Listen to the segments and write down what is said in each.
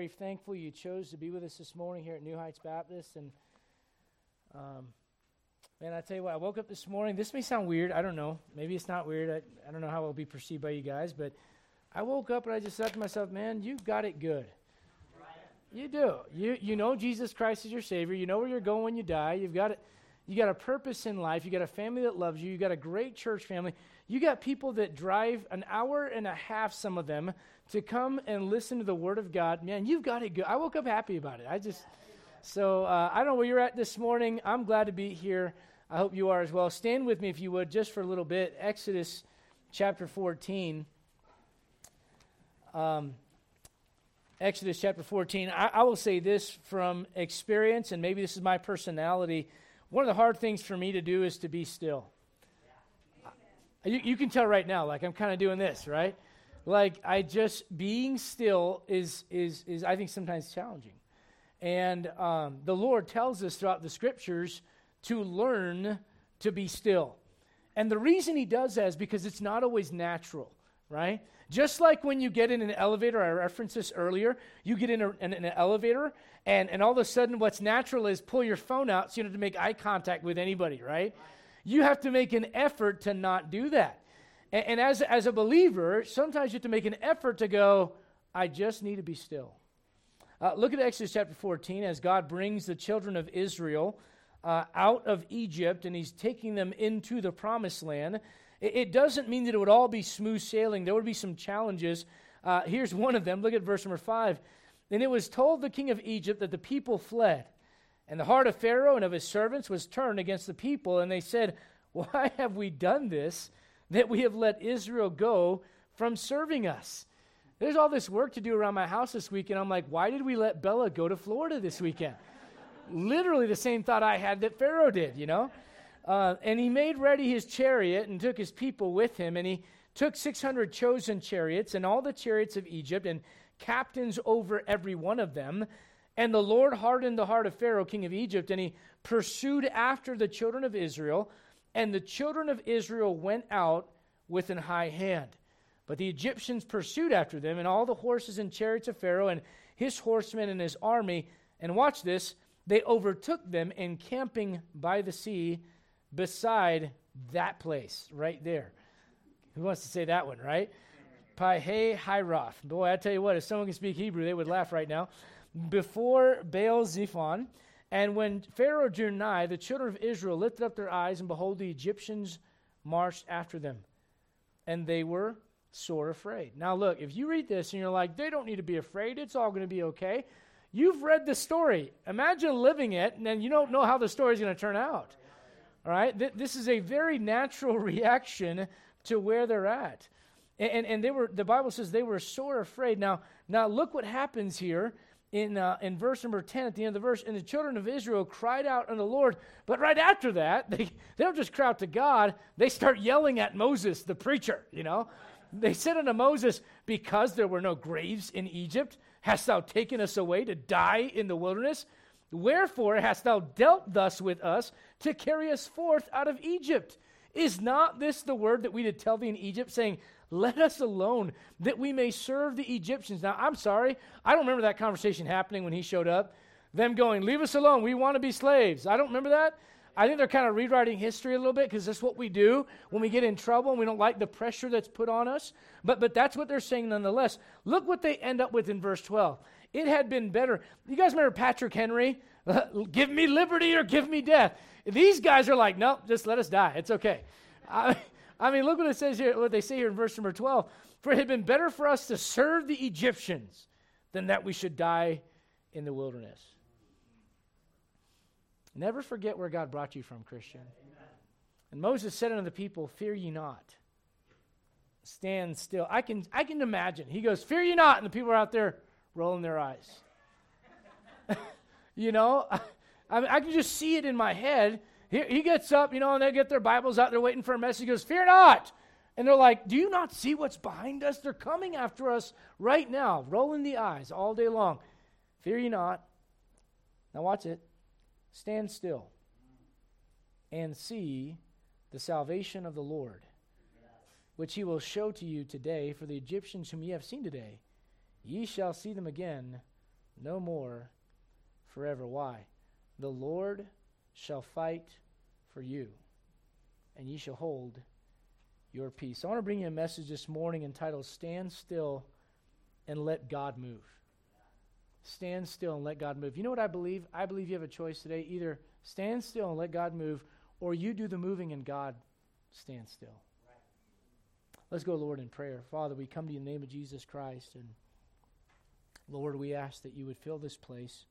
very thankful you chose to be with us this morning here at New Heights Baptist. And um, man, I tell you what, I woke up this morning. This may sound weird. I don't know. Maybe it's not weird. I, I don't know how it'll be perceived by you guys, but I woke up and I just thought to myself, man, you've got it good. You do. You you know Jesus Christ is your Savior. You know where you're going when you die. You've got it. You got a purpose in life. You got a family that loves you. You got a great church family. You got people that drive an hour and a half, some of them, to come and listen to the Word of God, man, you've got it good. I woke up happy about it. I just, so uh, I don't know where you're at this morning. I'm glad to be here. I hope you are as well. Stand with me, if you would, just for a little bit. Exodus chapter 14. Um, Exodus chapter 14. I, I will say this from experience, and maybe this is my personality. One of the hard things for me to do is to be still. You, you can tell right now, like I'm kind of doing this, right? Like I just being still is is is I think sometimes challenging, and um, the Lord tells us throughout the scriptures to learn to be still, and the reason He does that is because it's not always natural, right? Just like when you get in an elevator, I referenced this earlier. You get in, a, in, an elevator, and, and all of a sudden, what's natural is pull your phone out so you don't have to make eye contact with anybody, right? You have to make an effort to not do that. And, and as, as a believer, sometimes you have to make an effort to go, I just need to be still. Uh, look at Exodus chapter 14 as God brings the children of Israel uh, out of Egypt and he's taking them into the promised land. It, it, doesn't mean that it would all be smooth sailing, there would be some challenges. Uh, here's one of them. Look at verse number 5. And it was told the king of Egypt that the people fled. And the heart of Pharaoh and of his servants was turned against the people. And they said, Why have we done this? That we have let Israel go from serving us. There's all this work to do around my house this weekend. And I'm like, why did we let Bella go to Florida this weekend? Literally the same thought I had that Pharaoh did, you know? Uh, and he made ready his chariot and took his people with him. And he took 600 chosen chariots and all the chariots of Egypt and captains over every one of them. And the Lord hardened the heart of Pharaoh, king of Egypt, and he pursued after the children of Israel and the children of Israel went out with an high hand. But the Egyptians pursued after them, and all the horses and chariots of Pharaoh, and his horsemen and his army. And watch this they overtook them encamping by the sea beside that place right there. Who wants to say that one, right? Pi Hiroth. Boy, I tell you what, if someone can speak Hebrew, they would laugh right now. Before Baal Zephon, and when Pharaoh drew nigh, the children of Israel lifted up their eyes, and behold, the Egyptians marched after them. And they were sore afraid. Now, look, if you read this and you're like, they don't need to be afraid, it's all going to be okay. You've read the story. Imagine living it, and then you don't know how the story is going to turn out. All right? Th- this is a very natural reaction to where they're at. And, and, and they were, the Bible says they were sore afraid. Now, now look what happens here in, uh, in verse number 10 at the end of the verse, and the children of Israel cried out unto the Lord. But right after that, they, they don't just cry out to God, they start yelling at Moses, the preacher, you know. They said unto Moses, Because there were no graves in Egypt, hast thou taken us away to die in the wilderness? Wherefore hast thou dealt thus with us to carry us forth out of Egypt? Is not this the word that we did tell thee in Egypt, saying, let us alone that we may serve the Egyptians. Now, I'm sorry, I don't remember that conversation happening when he showed up. Them going, Leave us alone, we want to be slaves. I don't remember that. I think they're kind of rewriting history a little bit because that's what we do when we get in trouble and we don't like the pressure that's put on us. But, but that's what they're saying nonetheless. Look what they end up with in verse 12. It had been better. You guys remember Patrick Henry? give me liberty or give me death. These guys are like, nope, just let us die. It's okay. I, I mean, look what it says here, what they say here in verse number 12. For it had been better for us to serve the Egyptians than that we should die in the wilderness. Never forget where God brought you from, Christian. And Moses said unto the people, Fear ye not. Stand still. I can, I can imagine. He goes, Fear ye not. And the people are out there rolling their eyes. you know, I, I, can just see it in my head he, he gets up, you know, and they get their Bibles out. They're waiting for a message. He goes, Fear not. And they're like, Do you not see what's behind us? They're coming after us right now, rolling the eyes all day long. Fear ye not. Now, watch it. Stand still and see the salvation of the Lord, which he will show to you today. For the Egyptians whom ye have seen today, ye shall see them again no more forever. Why? The Lord shall fight for you, and ye shall hold your peace. I want to bring you a message this morning entitled Stand Still and Let God Move. Stand still and let God move. You know what I believe? I believe you have a choice today. Either stand still and let God move, or you do the moving and God stand still. Let's go, Lord, in prayer. Father, we come to you in the name of Jesus Christ. And Lord, we ask that you would fill this place.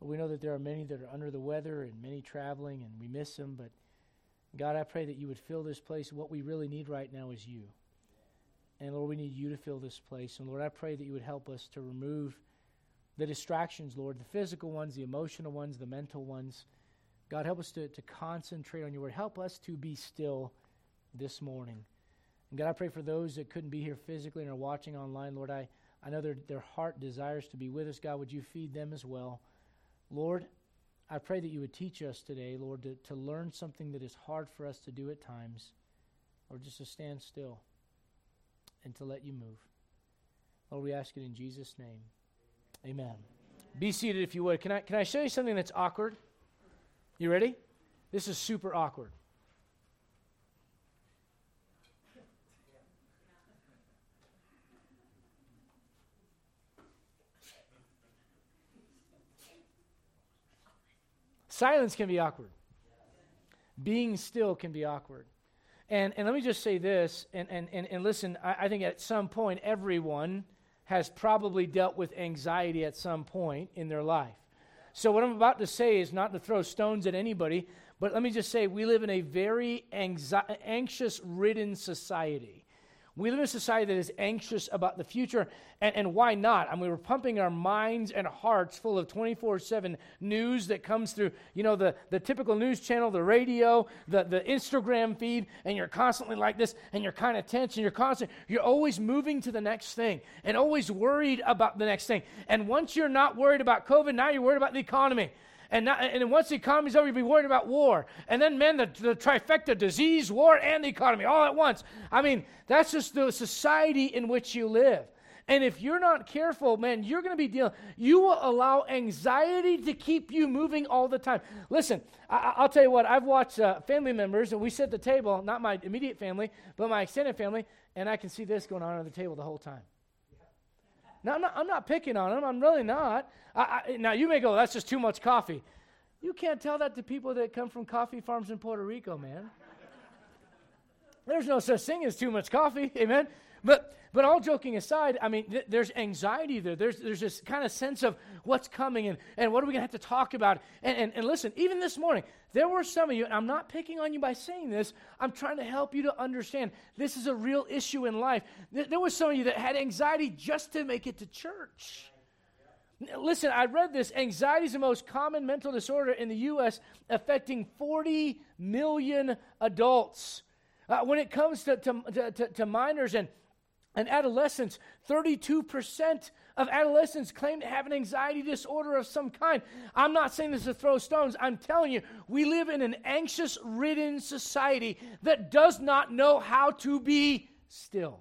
We know that there are many that are under the weather and many traveling, and we miss them. But God, I pray that you would fill this place. What we really need right now is you. And Lord, we need you to fill this place. And Lord, I pray that you would help us to remove the distractions, Lord, the physical ones, the emotional ones, the mental ones. God, help us to, to concentrate on your word. Help us to be still this morning. And God, I pray for those that couldn't be here physically and are watching online, Lord, I, I know their, their heart desires to be with us. God, would you feed them as well? Lord, I pray that you would teach us today, Lord, to, to learn something that is hard for us to do at times, or just to stand still and to let you move. Lord, we ask it in Jesus' name. Amen. Be seated if you would. Can I, can I show you something that's awkward? You ready? This is super awkward. Silence can be awkward. Being still can be awkward. And, and let me just say this, and, and, and, and listen, I, I think at some point everyone has probably dealt with anxiety at some point in their life. So, what I'm about to say is not to throw stones at anybody, but let me just say we live in a very anxi- anxious ridden society. We live in a society that is anxious about the future, and, and why not? I mean, we're pumping our minds and hearts full of 24 7 news that comes through, you know, the, the typical news channel, the radio, the, the Instagram feed, and you're constantly like this, and you're kind of tense, and you're constant, you're always moving to the next thing, and always worried about the next thing. And once you're not worried about COVID, now you're worried about the economy. And, not, and once the economy's over, you'll be worried about war. And then, man, the, the trifecta disease, war, and the economy all at once. I mean, that's just the society in which you live. And if you're not careful, man, you're going to be dealing, you will allow anxiety to keep you moving all the time. Listen, I, will tell you what, I've watched uh, family members, and we sit at the table, not my immediate family, but my extended family, and I can see this going on at the table the whole time. Now, I'm not, I'm not picking on them. I'm really not. I, I, now, you may go, that's just too much coffee. You can't tell that to people that come from coffee farms in Puerto Rico, man. There's no such thing as too much coffee, amen? But but all joking aside, I mean, th- there's anxiety there. There's, there's this kind of sense of what's coming and, and what are we going to have to talk about. And, and, and listen, even this morning, there were some of you, and I'm not picking on you by saying this, I'm trying to help you to understand this is a real issue in life. Th- there was some of you that had anxiety just to make it to church. Listen, I read this. Anxiety is the most common mental disorder in the U.S., affecting 40 million adults. Uh, when it comes to, to, to, to minors and and adolescents, 32% of adolescents claim to have an anxiety disorder of some kind. I'm not saying this to throw stones. I'm telling you, we live in an anxious ridden society that does not know how to be still.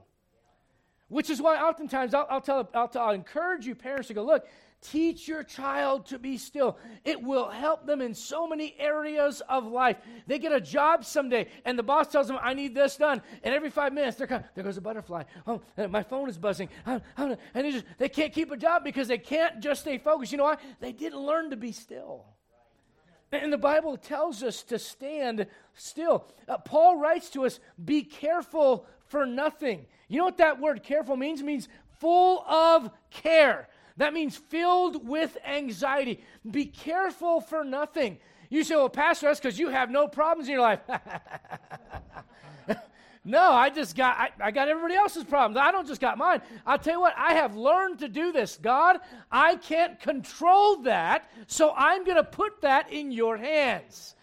Which is why oftentimes I'll, I'll tell, I'll, I'll encourage you parents to go, look, Teach your child to be still. It will help them in so many areas of life. They get a job someday, and the boss tells them, I need this done. And every five minutes, there goes a butterfly. Oh, my phone is buzzing. and they, just, they can't keep a job because they can't just stay focused. You know why? They didn't learn to be still. And the Bible tells us to stand still. Uh, Paul writes to us, be careful for nothing. You know what that word careful means? It means full of care. That means filled with anxiety. Be careful for nothing. You say, well, Pastor, that's because you have no problems in your life. no, I just got I, I, got everybody else's problems. I don't just got mine. I'll tell you what, I have learned to do this. God, I can't control that, so I'm going to put that in your hands.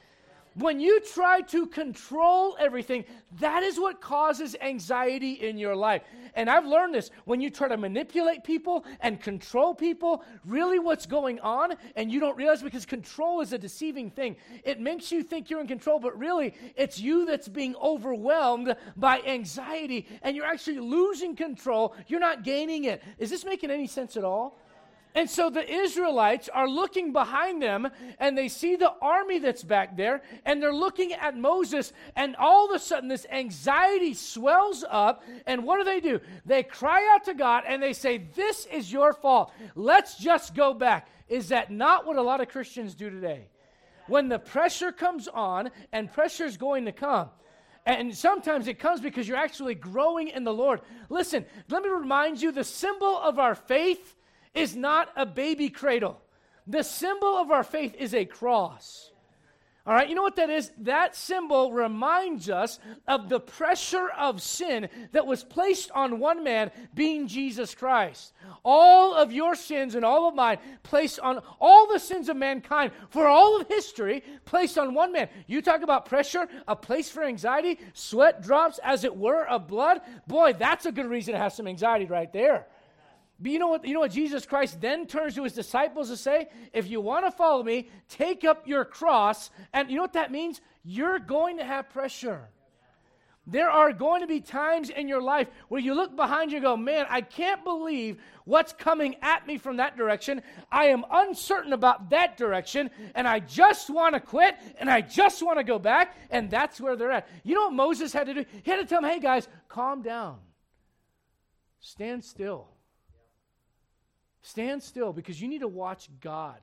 When you try to control everything, that is what causes anxiety in your life. And I've learned this when you try to manipulate people and control people, really what's going on, and you don't realize because control is a deceiving thing. It makes you think you're in control, but really it's you that's being overwhelmed by anxiety, and you're actually losing control. You're not gaining it. Is this making any sense at all? And so the Israelites are looking behind them and they see the army that's back there and they're looking at Moses and all of a sudden this anxiety swells up and what do they do? They cry out to God and they say, This is your fault. Let's just go back. Is that not what a lot of Christians do today? When the pressure comes on and pressure is going to come, and sometimes it comes because you're actually growing in the Lord. Listen, let me remind you the symbol of our faith is not a baby cradle. The symbol of our faith is a cross. All right, you know what that is? That symbol reminds us of the pressure of sin that was placed on one man, being Jesus Christ. All of your sins and all of mine placed on all the sins of mankind for all of history placed on one man. You talk about pressure, a place for anxiety, sweat drops, as it were, of blood. Boy, that's a good reason to have some anxiety right there. But you know what? You know what Jesus Christ then turns to his disciples to say? If you want to follow me, take up your cross. And you know what that means? You're going to have pressure. There are going to be times in your life where you look behind you and go, Man, I can't believe what's coming at me from that direction. I am uncertain about that direction, and I just want to quit, and I just want to go back, and that's where they're at. You know what Moses had to do? He had to tell them, Hey, guys, calm down, stand still. Stand still because you need to watch God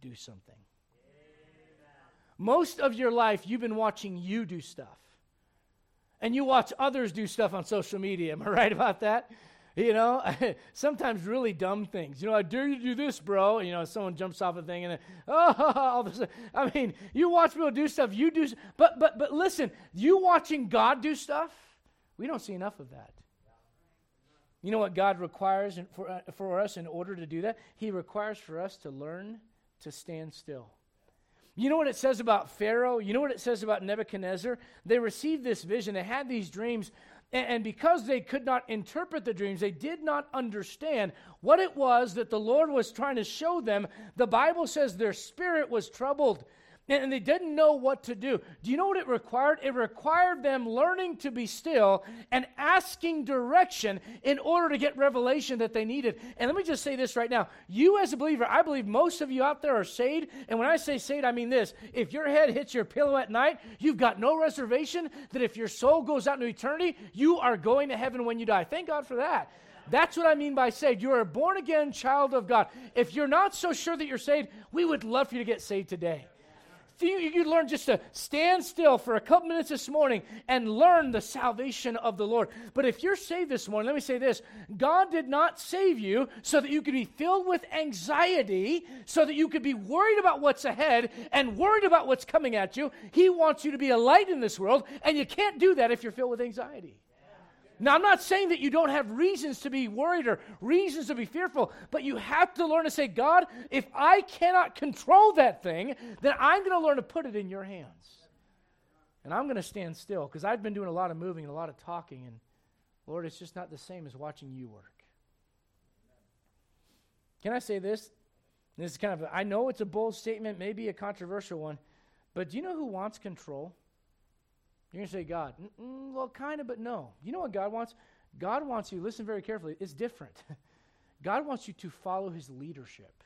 do something. Most of your life, you've been watching you do stuff. And you watch others do stuff on social media. Am I right about that? You know, sometimes really dumb things. You know, I dare you to do this, bro. You know, someone jumps off a thing and oh, all this. I mean, you watch people do stuff. You do, but but but listen, you watching God do stuff. We don't see enough of that. You know what God requires for, uh, for us in order to do that? He requires for us to learn to stand still. You know what it says about Pharaoh? You know what it says about Nebuchadnezzar? They received this vision, they had these dreams, and, and because they could not interpret the dreams, they did not understand what it was that the Lord was trying to show them. The Bible says their spirit was troubled and they didn't know what to do. Do you know what it required? It required them learning to be still and asking direction in order to get revelation that they needed. And let me just say this right now. You, as a believer, I believe most of you out there are saved. And when I say saved, I mean this. If your head hits your pillow at night, you've got no reservation that if your soul goes out into eternity, you are going to heaven when you die. Thank God for that. That's what I mean by saved. You're a born again child of God. If you're not so sure that you're saved, we would love for you to get saved today you, you learn just to stand still for a couple minutes this morning and learn the salvation of the Lord. But if you're saved this morning, let me say this God did not save you so that you could be filled with anxiety, so that you could be worried about what's ahead and worried about what's coming at you. He wants you to be a light in this world, and you can't do that if you're filled with anxiety. Now, I'm not saying that you don't have reasons to be worried or reasons to be fearful, but you have to learn to say, God, if I cannot control that thing, then I'm going to learn to put it in your hands. And I'm going to stand still because I've been doing a lot of moving and a lot of talking, and Lord, it's just not the same as watching you work. Can I say this? This is kind of, a, I know it's a bold statement, maybe a controversial one, but do you know who wants control? You're going to say, God. well, kind of, but no. You know what God wants? God wants you, listen very carefully, it's different. God wants you to follow his leadership.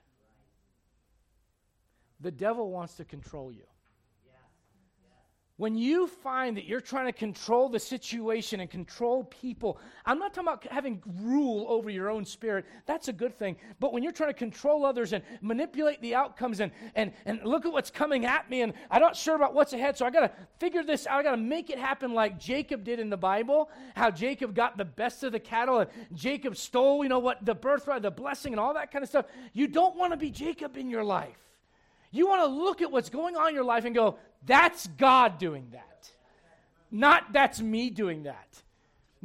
The devil wants to control you. When you find that you're trying to control the situation and control people, I'm not talking about having rule over your own spirit. That's a good thing. But when you're trying to control others and manipulate the outcomes and, and, and look at what's coming at me and I'm not sure about what's ahead, so I got to figure this out. I got to make it happen like Jacob did in the Bible, how Jacob got the best of the cattle and Jacob stole, you know what, the birthright, the blessing, and all that kind of stuff. You don't want to be Jacob in your life. You want to look at what's going on in your life and go, that's God doing that. Not that's me doing that.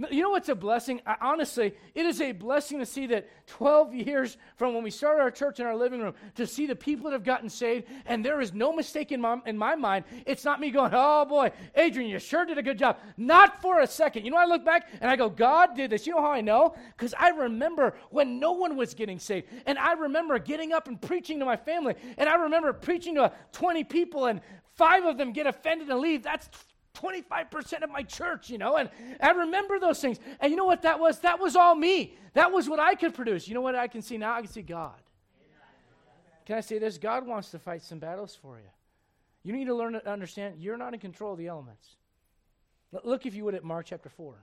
You know what's a blessing? I, honestly, it is a blessing to see that 12 years from when we started our church in our living room to see the people that have gotten saved, and there is no mistake in my, in my mind. It's not me going, oh boy, Adrian, you sure did a good job. Not for a second. You know, I look back and I go, God did this. You know how I know? Because I remember when no one was getting saved, and I remember getting up and preaching to my family, and I remember preaching to 20 people, and five of them get offended and leave. That's 25% of my church, you know, and I remember those things. And you know what that was? That was all me. That was what I could produce. You know what I can see now? I can see God. Can I say this? God wants to fight some battles for you. You need to learn to understand you're not in control of the elements. Look, if you would, at Mark chapter 4.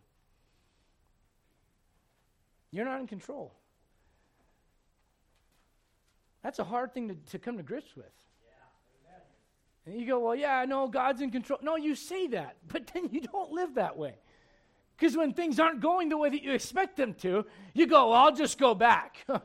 You're not in control. That's a hard thing to, to come to grips with. And you go, well, yeah, I know God's in control. No, you say that, but then you don't live that way. Because when things aren't going the way that you expect them to, you go, well, I'll just go back. now,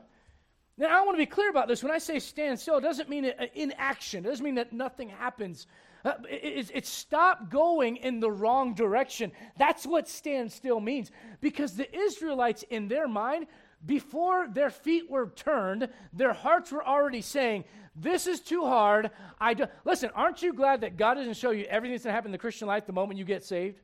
I want to be clear about this. When I say stand still, it doesn't mean inaction, it doesn't mean that nothing happens. Uh, it's it, it stop going in the wrong direction. That's what stand still means. Because the Israelites, in their mind, before their feet were turned, their hearts were already saying, This is too hard. I do. Listen, aren't you glad that God doesn't show you everything that's going to happen in the Christian life the moment you get saved?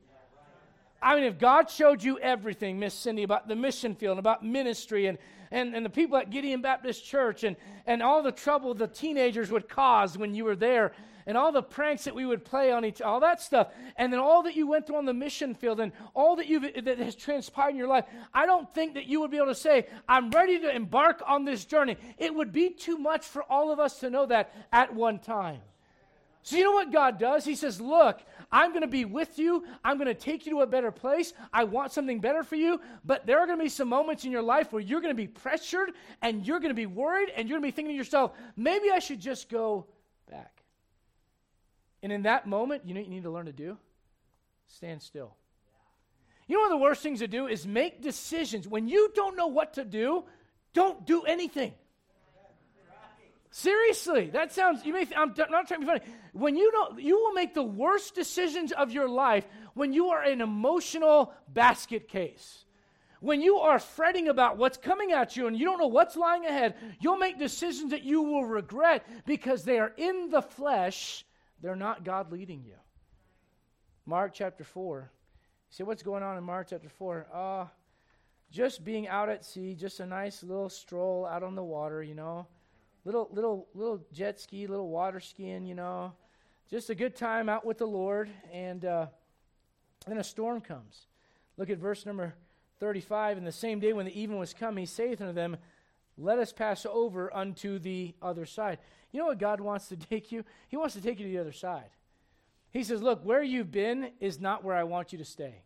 I mean, if God showed you everything, Miss Cindy, about the mission field, and about ministry, and, and, and the people at Gideon Baptist Church, and, and all the trouble the teenagers would cause when you were there, and all the pranks that we would play on each all that stuff. And then all that you went through on the mission field and all that you that has transpired in your life i don't think that you would be able to say i'm ready to embark on this journey. It would be too much for all of us to know that at one time. So you know what god does? He says look i'm going to be with you. I'm going to take you to a better place. I want something better for you. But there are going to be some moments in your life where you're going to be pressured and you're going to be worried and you're going to be thinking to yourself maybe i should just go and in that moment, you know you need to learn to do? Stand still. You know one of the worst things to do is make decisions. When you don't know what to do, don't do anything. Seriously, that sounds, you may, I'm not trying to be funny. When you don't, you will make the worst decisions of your life when you are an emotional basket case. When you are fretting about what's coming at you and you don't know what's lying ahead, you'll make decisions that you will regret because they are in the flesh they're not God leading you. Mark chapter 4. You say, what's going on in Mark chapter 4? Uh, just being out at sea, just a nice little stroll out on the water, you know. Little, little, little jet ski, little water skiing, you know. Just a good time out with the Lord. And uh, then a storm comes. Look at verse number 35. In the same day when the even was come, he saith unto them, Let us pass over unto the other side. You know what God wants to take you? He wants to take you to the other side. He says, Look, where you've been is not where I want you to stay.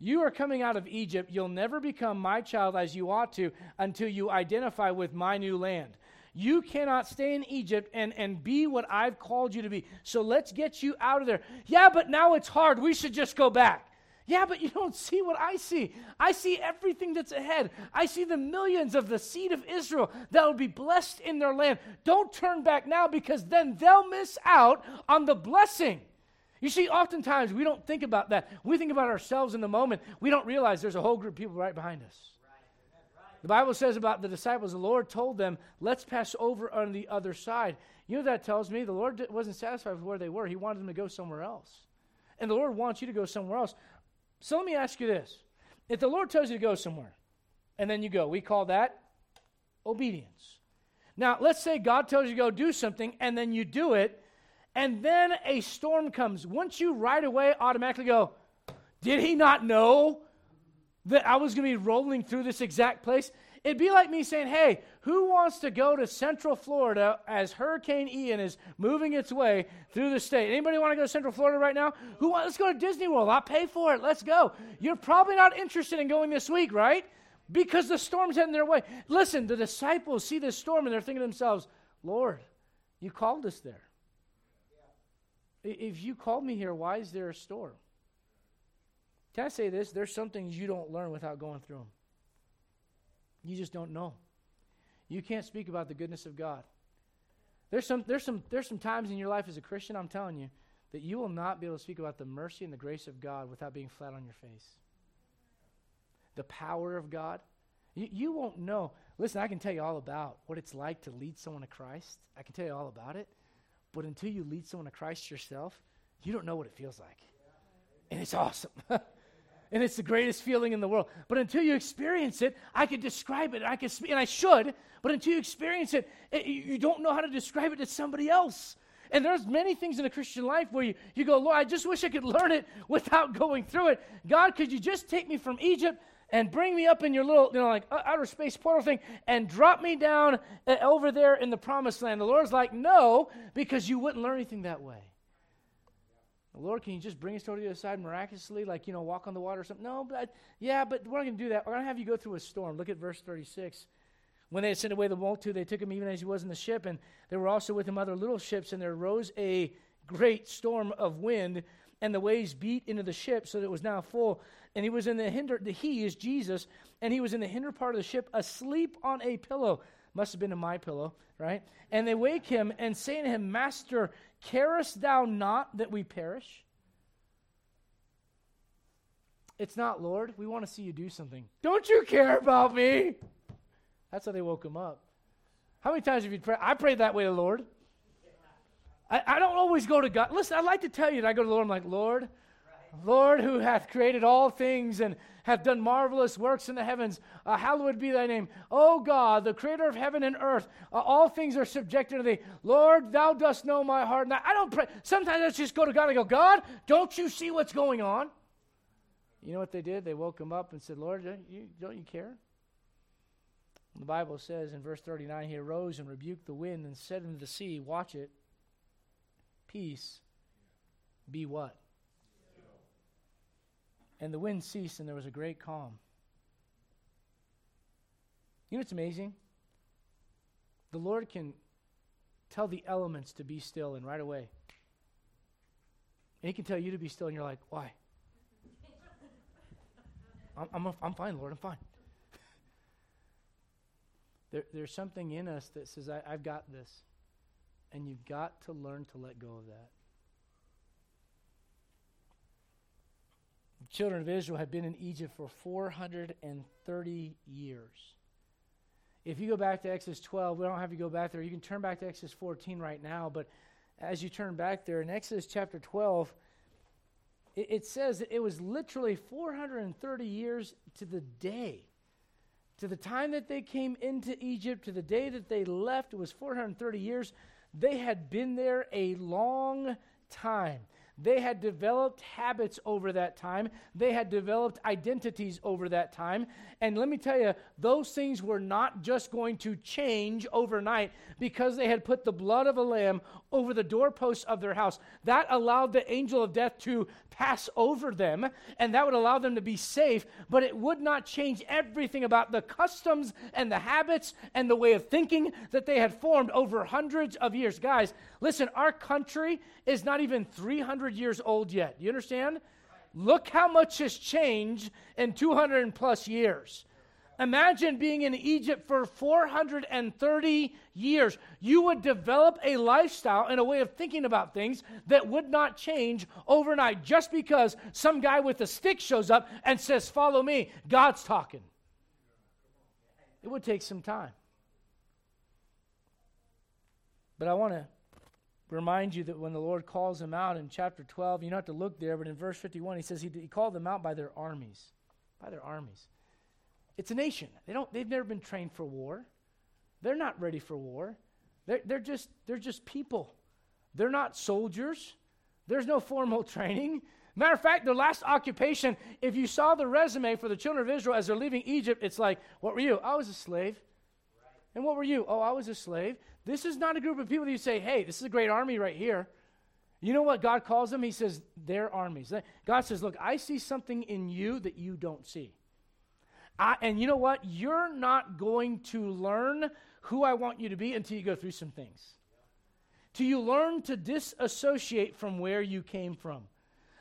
You are coming out of Egypt. You'll never become my child as you ought to until you identify with my new land. You cannot stay in Egypt and, and be what I've called you to be. So let's get you out of there. Yeah, but now it's hard. We should just go back. Yeah, but you don't see what I see. I see everything that's ahead. I see the millions of the seed of Israel that will be blessed in their land. Don't turn back now because then they'll miss out on the blessing. You see, oftentimes we don't think about that. We think about ourselves in the moment. We don't realize there's a whole group of people right behind us. The Bible says about the disciples, the Lord told them, let's pass over on the other side. You know that tells me the Lord wasn't satisfied with where they were. He wanted them to go somewhere else. And the Lord wants you to go somewhere else. So let me ask you this. If the Lord tells you to go somewhere, and then you go, we call that obedience. Now, let's say God tells you to go do something, and then you do it, and then a storm comes. Once you right away automatically go, Did he not know that I was going to be rolling through this exact place? It'd be like me saying, hey, who wants to go to Central Florida as Hurricane Ian is moving its way through the state? Anybody want to go to Central Florida right now? Who wants, let's go to Disney World. I'll pay for it. Let's go. You're probably not interested in going this week, right? Because the storm's heading their way. Listen, the disciples see this storm and they're thinking to themselves, Lord, you called us there. If you called me here, why is there a storm? Can I say this? There's some things you don't learn without going through them. You just don't know. You can't speak about the goodness of God. There's some, there's, some, there's some times in your life as a Christian, I'm telling you, that you will not be able to speak about the mercy and the grace of God without being flat on your face. The power of God. You, you won't know. Listen, I can tell you all about what it's like to lead someone to Christ. I can tell you all about it. But until you lead someone to Christ yourself, you don't know what it feels like. And it's awesome. and it's the greatest feeling in the world. But until you experience it, I could describe it, I could, and I should. But until you experience it, it, you don't know how to describe it to somebody else. And there's many things in the Christian life where you, you go, Lord, I just wish I could learn it without going through it. God, could you just take me from Egypt and bring me up in your little, you know, like uh, outer space portal thing and drop me down uh, over there in the promised land? The Lord's like, no, because you wouldn't learn anything that way. Lord, can you just bring us over to the other side miraculously, like, you know, walk on the water or something? No, but yeah, but we're not going to do that. We're going to have you go through a storm. Look at verse 36. When they had sent away the multitude, they took him even as he was in the ship, and there were also with him other little ships, and there arose a great storm of wind, and the waves beat into the ship so that it was now full. And he was in the hinder, the, he is Jesus, and he was in the hinder part of the ship, asleep on a pillow. Must have been in my pillow, right? And they wake him and say to him, Master, carest thou not that we perish? It's not, Lord. We want to see you do something. Don't you care about me? That's how they woke him up. How many times have you prayed? I prayed that way Lord. I, I don't always go to God. Listen, I'd like to tell you that I go to Lord, I'm like, Lord. Lord, who hath created all things and hath done marvelous works in the heavens, uh, hallowed be thy name. O God, the creator of heaven and earth, uh, all things are subjected to thee. Lord, thou dost know my heart. I don't pray. Sometimes I just go to God and go, God, don't you see what's going on? You know what they did? They woke him up and said, Lord, don't you, don't you care? The Bible says in verse 39 he arose and rebuked the wind and said unto the sea, Watch it. Peace. Be what? And the wind ceased and there was a great calm. You know what's amazing? The Lord can tell the elements to be still and right away. And He can tell you to be still and you're like, Why? I'm, I'm, I'm fine, Lord, I'm fine. There, there's something in us that says, I, I've got this. And you've got to learn to let go of that. Children of Israel had been in Egypt for 430 years. If you go back to Exodus 12, we don't have you go back there. You can turn back to Exodus 14 right now, but as you turn back there in Exodus chapter 12, it, it says that it was literally 430 years to the day to the time that they came into Egypt, to the day that they left, it was 430 years. They had been there a long time. They had developed habits over that time. They had developed identities over that time. And let me tell you, those things were not just going to change overnight because they had put the blood of a lamb over the doorposts of their house. That allowed the angel of death to pass over them, and that would allow them to be safe, but it would not change everything about the customs and the habits and the way of thinking that they had formed over hundreds of years. Guys, listen, our country is not even 300 years old yet. You understand? Look how much has changed in 200 plus years. Imagine being in Egypt for 430 years. You would develop a lifestyle and a way of thinking about things that would not change overnight just because some guy with a stick shows up and says, Follow me. God's talking. It would take some time. But I want to remind you that when the Lord calls them out in chapter 12, you don't have to look there, but in verse 51, he says he, he called them out by their armies. By their armies. It's a nation. They don't, they've never been trained for war. They're not ready for war. They're, they're, just, they're just people. They're not soldiers. There's no formal training. Matter of fact, their last occupation, if you saw the resume for the children of Israel as they're leaving Egypt, it's like, what were you? I was a slave. And what were you? Oh, I was a slave. This is not a group of people that you say, hey, this is a great army right here. You know what God calls them? He says, they're armies. God says, look, I see something in you that you don't see. I, and you know what? You're not going to learn who I want you to be until you go through some things. Till you learn to disassociate from where you came from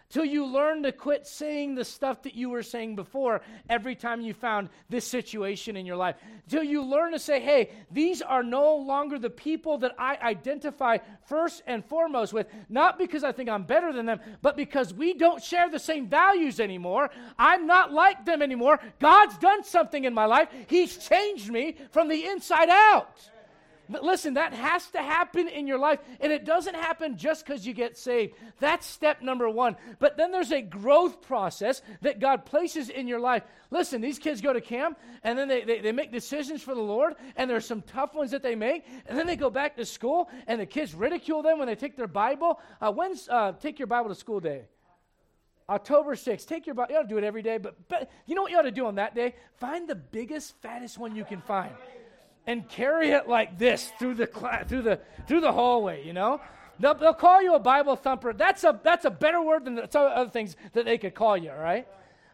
till you learn to quit saying the stuff that you were saying before every time you found this situation in your life. Till you learn to say, hey, these are no longer the people that I identify first and foremost with, not because I think I'm better than them, but because we don't share the same values anymore. I'm not like them anymore. God's done something in my life, He's changed me from the inside out. But listen, that has to happen in your life, and it doesn't happen just because you get saved. That's step number one. But then there's a growth process that God places in your life. Listen, these kids go to camp, and then they, they, they make decisions for the Lord, and there's some tough ones that they make, and then they go back to school, and the kids ridicule them when they take their Bible. Uh, when's uh, Take Your Bible to School Day? October 6th. Take your Bible. You ought to do it every day, but, but you know what you ought to do on that day? Find the biggest, fattest one you can find and carry it like this through the through the through the hallway. You know, they'll, they'll call you a Bible thumper. That's a that's a better word than the other things that they could call you. Right.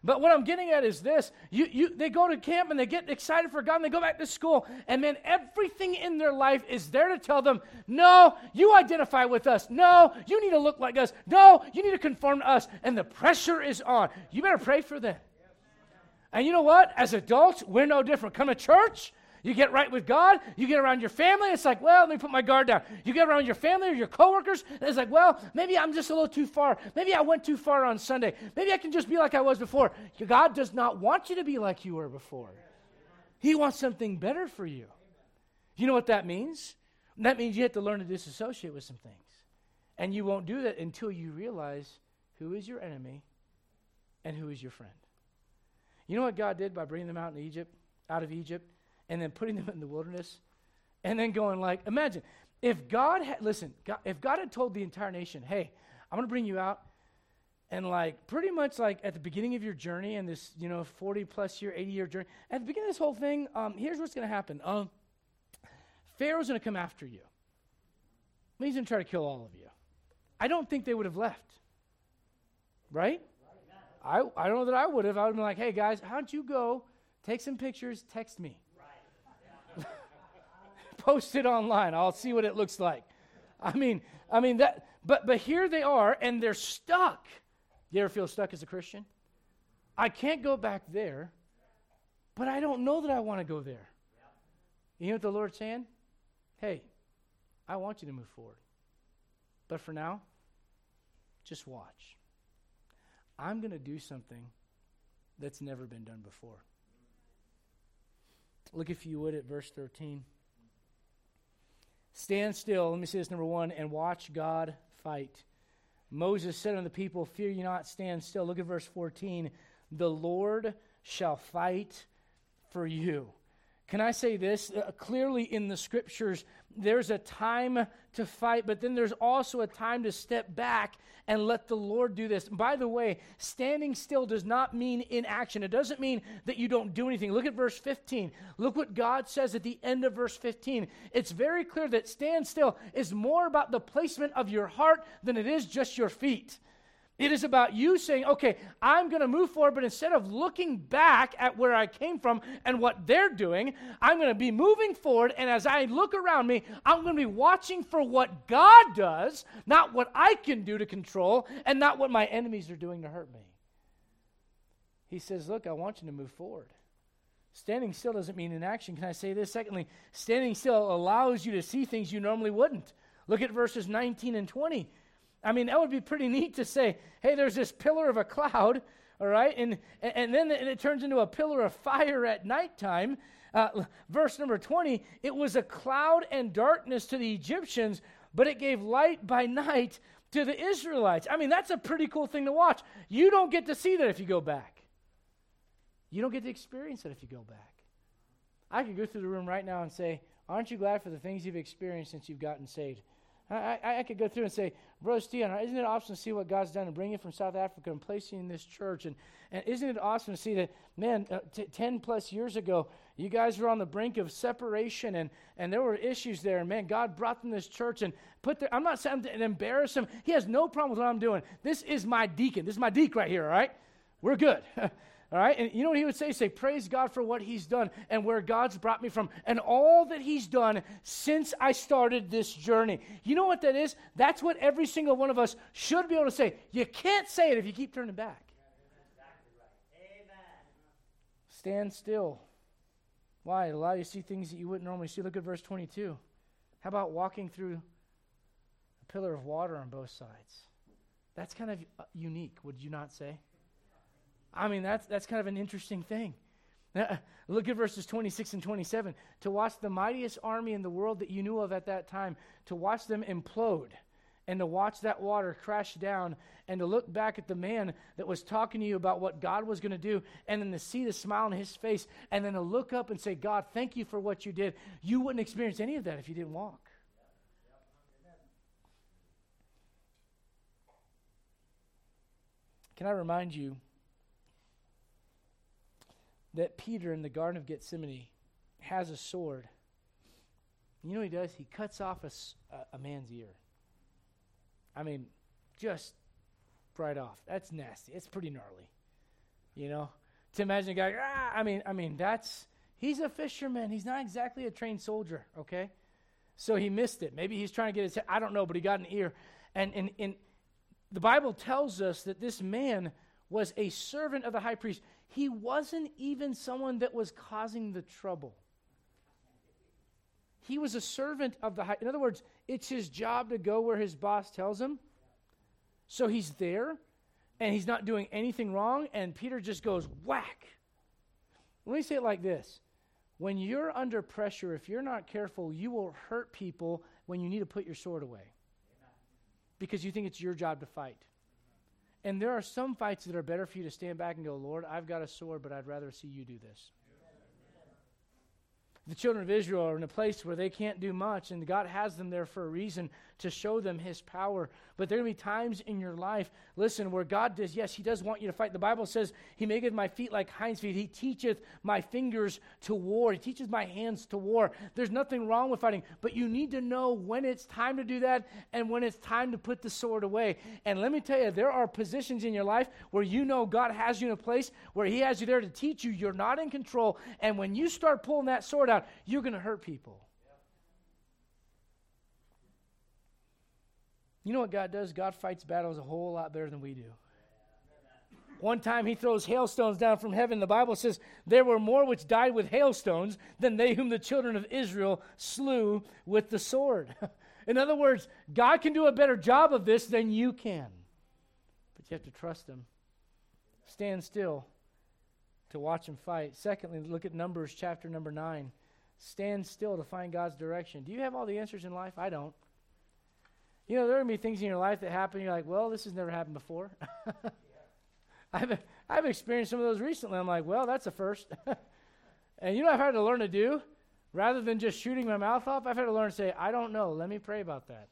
But what I'm getting at is this: you, you, they go to camp and they get excited for God, and they go back to school, and man, everything in their life is there to tell them, "No, you identify with us. No, you need to look like us. No, you need to conform to us." And the pressure is on. You better pray for them. And you know what? As adults, we're no different. Come to church, you get right with God, you get around your family, it's like, well, let me put my guard down. You get around your family or your coworkers, and it's like, well, maybe I'm just a little too far. Maybe I went too far on Sunday. Maybe I can just be like I was before. God does not want you to be like you were before. He wants something better for you. You know what that means? That means you have to learn to disassociate with some things. And you won't do that until you realize who is your enemy and who is your friend. You know what God did by bringing them out in Egypt, out of Egypt? And then putting them in the wilderness and then going like imagine if god had listen god, if god had told the entire nation hey i'm going to bring you out and like pretty much like at the beginning of your journey and this you know 40 plus year 80 year journey at the beginning of this whole thing um, here's what's going to happen. Um, pharaoh's going to come after you. He's going to try to kill all of you. I don't think they would have left. Right? I, I don't know that i would have i would have been like hey guys how'd you go? Take some pictures text me post it online. I'll see what it looks like. I mean, I mean that but but here they are and they're stuck. You ever feel stuck as a Christian? I can't go back there, but I don't know that I want to go there. You know what the Lord's saying? Hey, I want you to move forward. But for now, just watch. I'm going to do something that's never been done before. Look, if you would, at verse 13. Stand still, let me say this number one, and watch God fight. Moses said unto the people, Fear you not, stand still. Look at verse 14. The Lord shall fight for you. Can I say this? Uh, clearly in the scriptures, there's a time to fight, but then there's also a time to step back and let the Lord do this. By the way, standing still does not mean inaction. It doesn't mean that you don't do anything. Look at verse 15. Look what God says at the end of verse 15. It's very clear that stand still is more about the placement of your heart than it is just your feet. It is about you saying, okay, I'm going to move forward, but instead of looking back at where I came from and what they're doing, I'm going to be moving forward. And as I look around me, I'm going to be watching for what God does, not what I can do to control, and not what my enemies are doing to hurt me. He says, Look, I want you to move forward. Standing still doesn't mean inaction. Can I say this? Secondly, standing still allows you to see things you normally wouldn't. Look at verses 19 and 20. I mean, that would be pretty neat to say, hey, there's this pillar of a cloud, all right, and, and then it turns into a pillar of fire at nighttime. Uh, verse number 20, it was a cloud and darkness to the Egyptians, but it gave light by night to the Israelites. I mean, that's a pretty cool thing to watch. You don't get to see that if you go back. You don't get to experience it if you go back. I could go through the room right now and say, Aren't you glad for the things you've experienced since you've gotten saved? I, I, I, could go through and say, Brother Steve, isn't it awesome to see what God's done and bring you from South Africa and place you in this church? And, and isn't it awesome to see that, man, uh, t- 10 plus years ago, you guys were on the brink of separation and, and there were issues there. And man, God brought them this church and put there. I'm not saying to embarrass him. He has no problem with what I'm doing. This is my deacon. This is my deacon right here, all right? We're good. All right? And you know what he would say? Say, Praise God for what he's done and where God's brought me from and all that he's done since I started this journey. You know what that is? That's what every single one of us should be able to say. You can't say it if you keep turning back. Stand still. Why? It allow you to see things that you wouldn't normally see. Look at verse 22. How about walking through a pillar of water on both sides? That's kind of uh, unique, would you not say? I mean, that's, that's kind of an interesting thing. Uh, look at verses 26 and 27. To watch the mightiest army in the world that you knew of at that time, to watch them implode and to watch that water crash down and to look back at the man that was talking to you about what God was going to do and then to see the smile on his face and then to look up and say, God, thank you for what you did. You wouldn't experience any of that if you didn't walk. Can I remind you that Peter in the Garden of Gethsemane has a sword? You know he does? He cuts off a, a man's ear. I mean, just right off. That's nasty. It's pretty gnarly. You know, to imagine a guy. Ah, I mean, I mean, that's he's a fisherman. He's not exactly a trained soldier. Okay, so he missed it. Maybe he's trying to get his. I don't know, but he got an ear, and and and the Bible tells us that this man was a servant of the high priest. He wasn't even someone that was causing the trouble. He was a servant of the high. In other words, it's his job to go where his boss tells him. So he's there and he's not doing anything wrong, and Peter just goes whack. Let me say it like this When you're under pressure, if you're not careful, you will hurt people when you need to put your sword away because you think it's your job to fight. And there are some fights that are better for you to stand back and go, Lord, I've got a sword, but I'd rather see you do this the children of Israel are in a place where they can't do much, and God has them there for a reason to show them His power. But there are going to be times in your life, listen, where God does, yes, He does want you to fight. The Bible says, He maketh my feet like hinds' feet. He teacheth my fingers to war. He teaches my hands to war. There's nothing wrong with fighting, but you need to know when it's time to do that and when it's time to put the sword away. And let me tell you, there are positions in your life where you know God has you in a place where He has you there to teach you. You're not in control. And when you start pulling that sword you're going to hurt people. You know what God does? God fights battles a whole lot better than we do. One time he throws hailstones down from heaven. The Bible says there were more which died with hailstones than they whom the children of Israel slew with the sword. In other words, God can do a better job of this than you can. But you have to trust him. Stand still to watch him fight. Secondly, look at Numbers chapter number 9 stand still to find God's direction. Do you have all the answers in life? I don't. You know, there are going to be things in your life that happen, you're like, well, this has never happened before. I've, I've experienced some of those recently. I'm like, well, that's a first. and you know I've had to learn to do? Rather than just shooting my mouth off, I've had to learn to say, I don't know. Let me pray about that.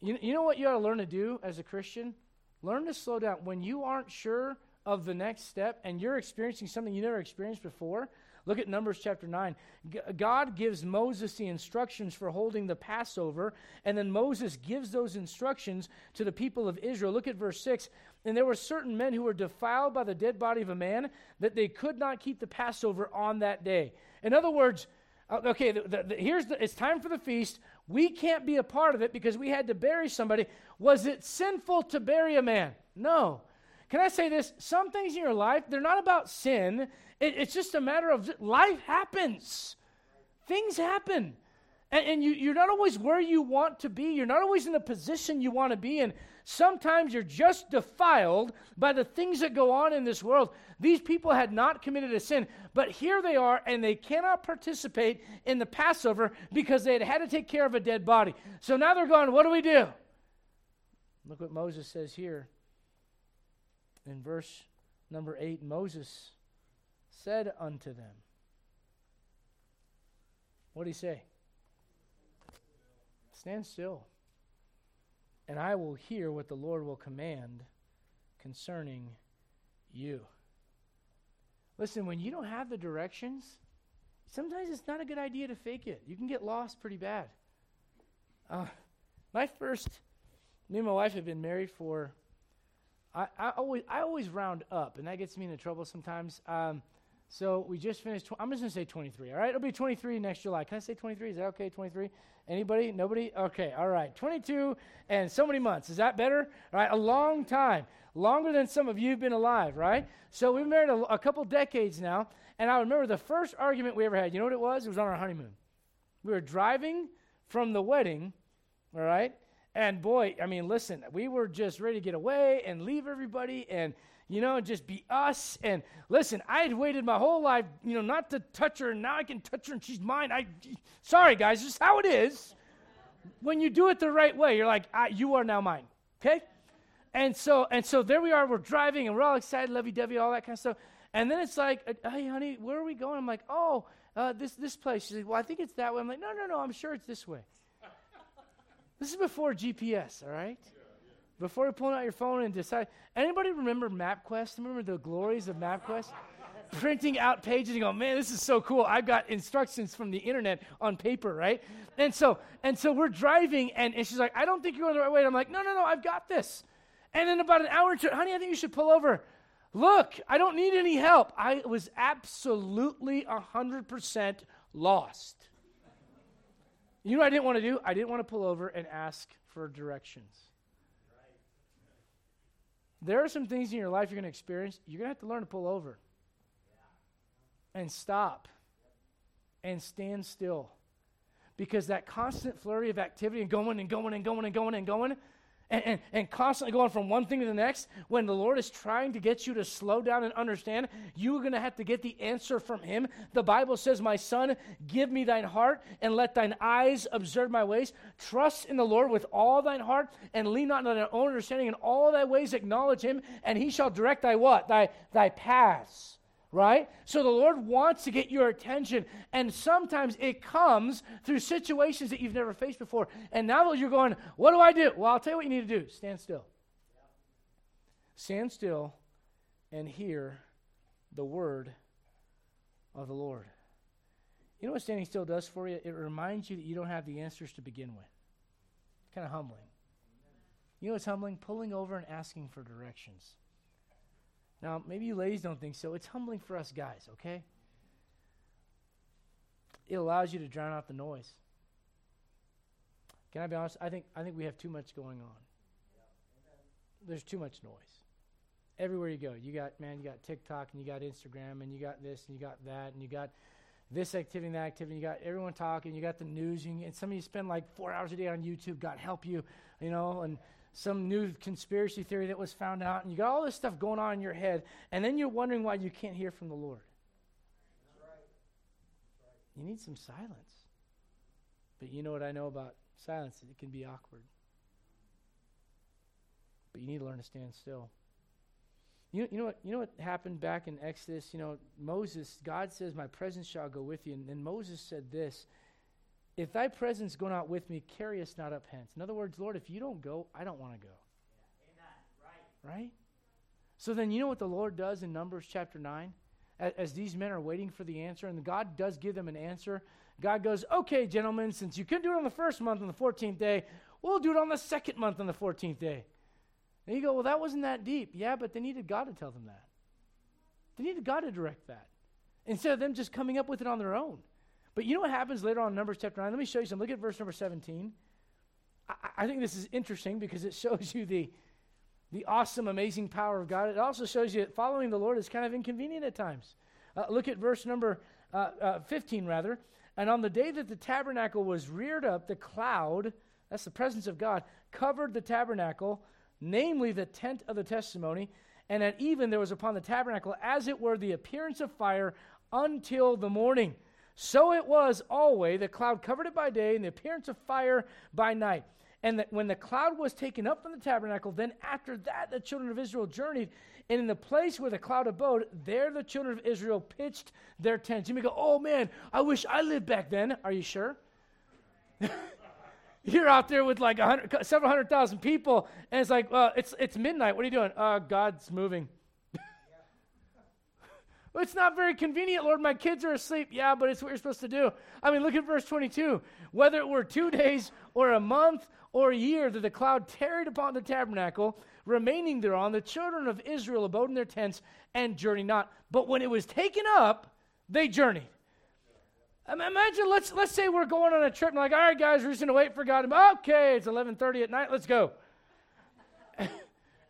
You, you know what you ought to learn to do as a Christian? Learn to slow down. When you aren't sure of the next step and you're experiencing something you never experienced before, look at Numbers chapter 9. G- God gives Moses the instructions for holding the Passover, and then Moses gives those instructions to the people of Israel. Look at verse 6. And there were certain men who were defiled by the dead body of a man that they could not keep the Passover on that day. In other words, uh, okay, the, the, the, here's the, it's time for the feast. We can't be a part of it because we had to bury somebody. Was it sinful to bury a man? No. Can I say this? Some things in your life, they're not about sin. It, it's just a matter of life happens. Things happen. And, and you, you're not always where you want to be. You're not always in the position you want to be in. Sometimes you're just defiled by the things that go on in this world. These people had not committed a sin, but here they are, and they cannot participate in the Passover because they had had to take care of a dead body. So now they're going, what do we do? Look what Moses says here in verse number 8, Moses said unto them, What did he say? Stand still, and I will hear what the Lord will command concerning you. Listen, when you don't have the directions, sometimes it's not a good idea to fake it. You can get lost pretty bad. Uh, my first, me and my wife have been married for I, I, always I always round up, and that gets me into trouble sometimes. Um, so we just finished. Tw- I'm just gonna say 23. All right, it'll be 23 next July. Can I say 23? Is that okay? 23? Anybody? Nobody? Okay. All right. 22 and so many months. Is that better? All right. A long time, longer than some of you have been alive. Right. So we've married a, a couple decades now, and I remember the first argument we ever had. You know what it was? It was on our honeymoon. We were driving from the wedding. All right and boy, I mean, listen, we were just ready to get away and leave everybody. And, you know, just be us. And listen, I had waited my whole life, you know, not to touch her, and now I can touch her and she's mine. I, sorry, guys, this is how it is. When you do it the right way, you're like, you are now mine, okay? And so, and so there we are, we're driving and we're all excited, lovey-dovey, all that kind of stuff. And then it's like, uh, hey, honey, where are we going? I'm like, oh, uh, this, this place. She's like, well, I think it's that way. I'm like, no, no, no, I'm sure it's this way. This is before GPS, all right? Before you're pulling out your phone and decide. Anybody remember MapQuest? Remember the glories of MapQuest? Printing out pages and go, man, this is so cool. I've got instructions from the internet on paper, right? And so, and so we're driving, and, and she's like, I don't think you're going the right way. And I'm like, no, no, no, I've got this. And then about an hour or two, honey, I think you should pull over. Look, I don't need any help. I was absolutely 100% lost. You know what I didn't want to do? I didn't want to pull over and ask for directions. There are some things in your life you're going to experience. You're going to have to learn to pull over and stop and stand still. Because that constant flurry of activity and going and going and going and going and going, and, and, and, constantly going from one thing to the next, when the Lord is trying to get you to slow down and understand, you're going to have to get the answer from Him. The Bible says, My son, give me thine heart and let thine eyes observe my ways. Trust in the Lord with all thine heart and lean not on thine own understanding. In all thy ways acknowledge Him, and He shall direct thy what? Thy, thy paths right? So the Lord wants to get your attention. And sometimes it comes through situations that you've never faced before. And now you're going, what do I do? Well, I'll tell you what you need to do stand still. Stand still and hear the word of the Lord. You know what standing still does for you? It reminds you that you don't have the answers to begin with. It's kind of humbling. You know what's humbling? Pulling over and asking for directions. Now, maybe you ladies don't think so. It's humbling for us guys, okay? It allows you to drown out the noise. Can I be honest? I think, I think we have too much going on. There's too much noise. Everywhere you go, you got, man, you got TikTok and you got Instagram and you got this and you got that and you got this activity and that activity. You got everyone talking. You got the news. You, and some of you spend like four hours a day on YouTube. God help you, you know, and some new conspiracy theory that was found out, and you got all this stuff going on in your head, and then you're wondering why you can't hear from the Lord. You need some silence. But you know what I know about silence? It can be awkward. But you need to learn to stand still. You know, you know what you know what happened back in Exodus? You know, Moses, God says, My presence shall go with you. And then Moses said this if thy presence go not with me, carry us not up hence. In other words, Lord, if you don't go, I don't want to go. Yeah. Right. right? So then you know what the Lord does in Numbers chapter 9? As, as, these men are waiting for the answer, and God does give them an answer, God goes, Okay, gentlemen, since you couldn't do it on the first month on the 14th day, we'll do it on the second month on the 14th day. And you go, Well, that wasn't that deep. Yeah, but they needed God to tell them that. They needed God to direct that. Instead of them just coming up with it on their own. But you know what happens later on in Numbers chapter 9? Let me show you some. Look at verse number 17. I, I think this is interesting because it shows you the, the awesome, amazing power of God. It also shows you that following the Lord is kind of inconvenient at times. Uh, look at verse number uh, uh, 15, rather. And on the day that the tabernacle was reared up, the cloud, that's the presence of God, covered the tabernacle, namely the tent of the testimony. And at even there was upon the tabernacle, as it were, the appearance of fire until the morning. So it was always. The cloud covered it by day, and the appearance of fire by night. And that when the cloud was taken up from the tabernacle, then after that the children of Israel journeyed. And in the place where the cloud abode, there the children of Israel pitched their tents. You may go, oh man, I wish I lived back then. Are you sure? You're out there with like 100, several hundred thousand people, and it's like, well, it's, it's midnight. What are you doing? Uh, God's moving. It's not very convenient, Lord. My kids are asleep. Yeah, but it's what you're supposed to do. I mean, look at verse 22. Whether it were two days or a month or a year that the cloud tarried upon the tabernacle, remaining thereon, the children of Israel abode in their tents and journeyed not. But when it was taken up, they journeyed. Imagine, let's, let's say we're going on a trip and like, all right, guys, we're just going to wait for God. Okay, it's 11.30 at night. Let's go.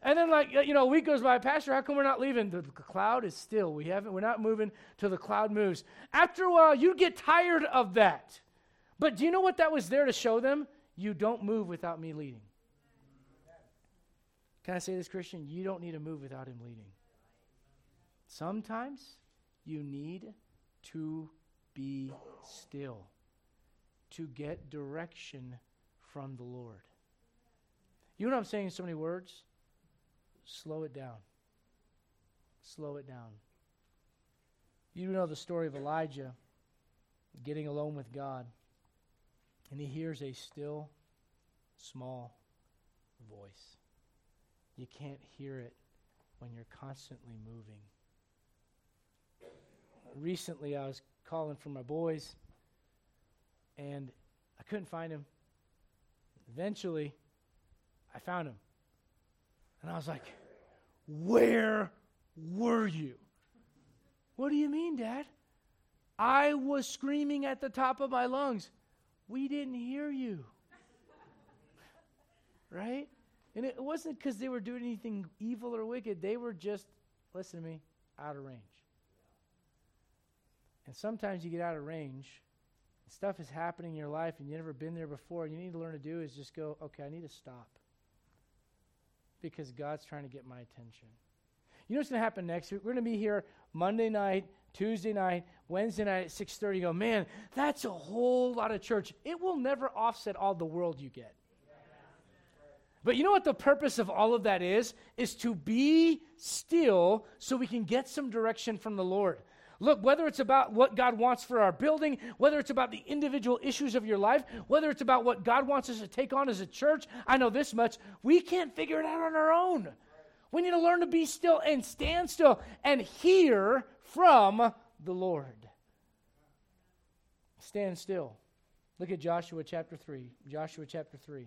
And then, like, you know, a week goes by, Pastor, how come we're not leaving? The cloud is still. We haven't, we're not moving till the cloud moves. After a while, you get tired of that. But do you know what that was there to show them? You don't move without me leading. Can I say this, Christian? You don't need to move without him leading. Sometimes you need to be still to get direction from the Lord. You know what I'm saying in so many words? Slow it down. Slow it down. You know the story of Elijah getting alone with God, and he hears a still, small voice. You can't hear it when you're constantly moving. Recently, I was calling for my boys, and I couldn't find him. Eventually, I found him. And I was like, Where were you? What do you mean, Dad? I was screaming at the top of my lungs. We didn't hear you. right? And it wasn't because they were doing anything evil or wicked. They were just, listen to me, out of range. And sometimes you get out of range, stuff is happening in your life, and you've never been there before. And you need to learn to do is just go, okay, I need to stop. Because God's trying to get my attention. You know what's going to happen next week? We're going to be here Monday night, Tuesday night, Wednesday night at 6:30. Go, man, that's a whole lot of church. It will never offset all the world you get. But you know what the purpose of all of that is? Is to be still so we can get some direction from the Lord. Look, whether it's about what God wants for our building, whether it's about the individual issues of your life, whether it's about what God wants us to take on as a church, I know this much. We can't figure it out on our own. We need to learn to be still and stand still and hear from the Lord. Stand still. Look at Joshua chapter 3. Joshua chapter 3.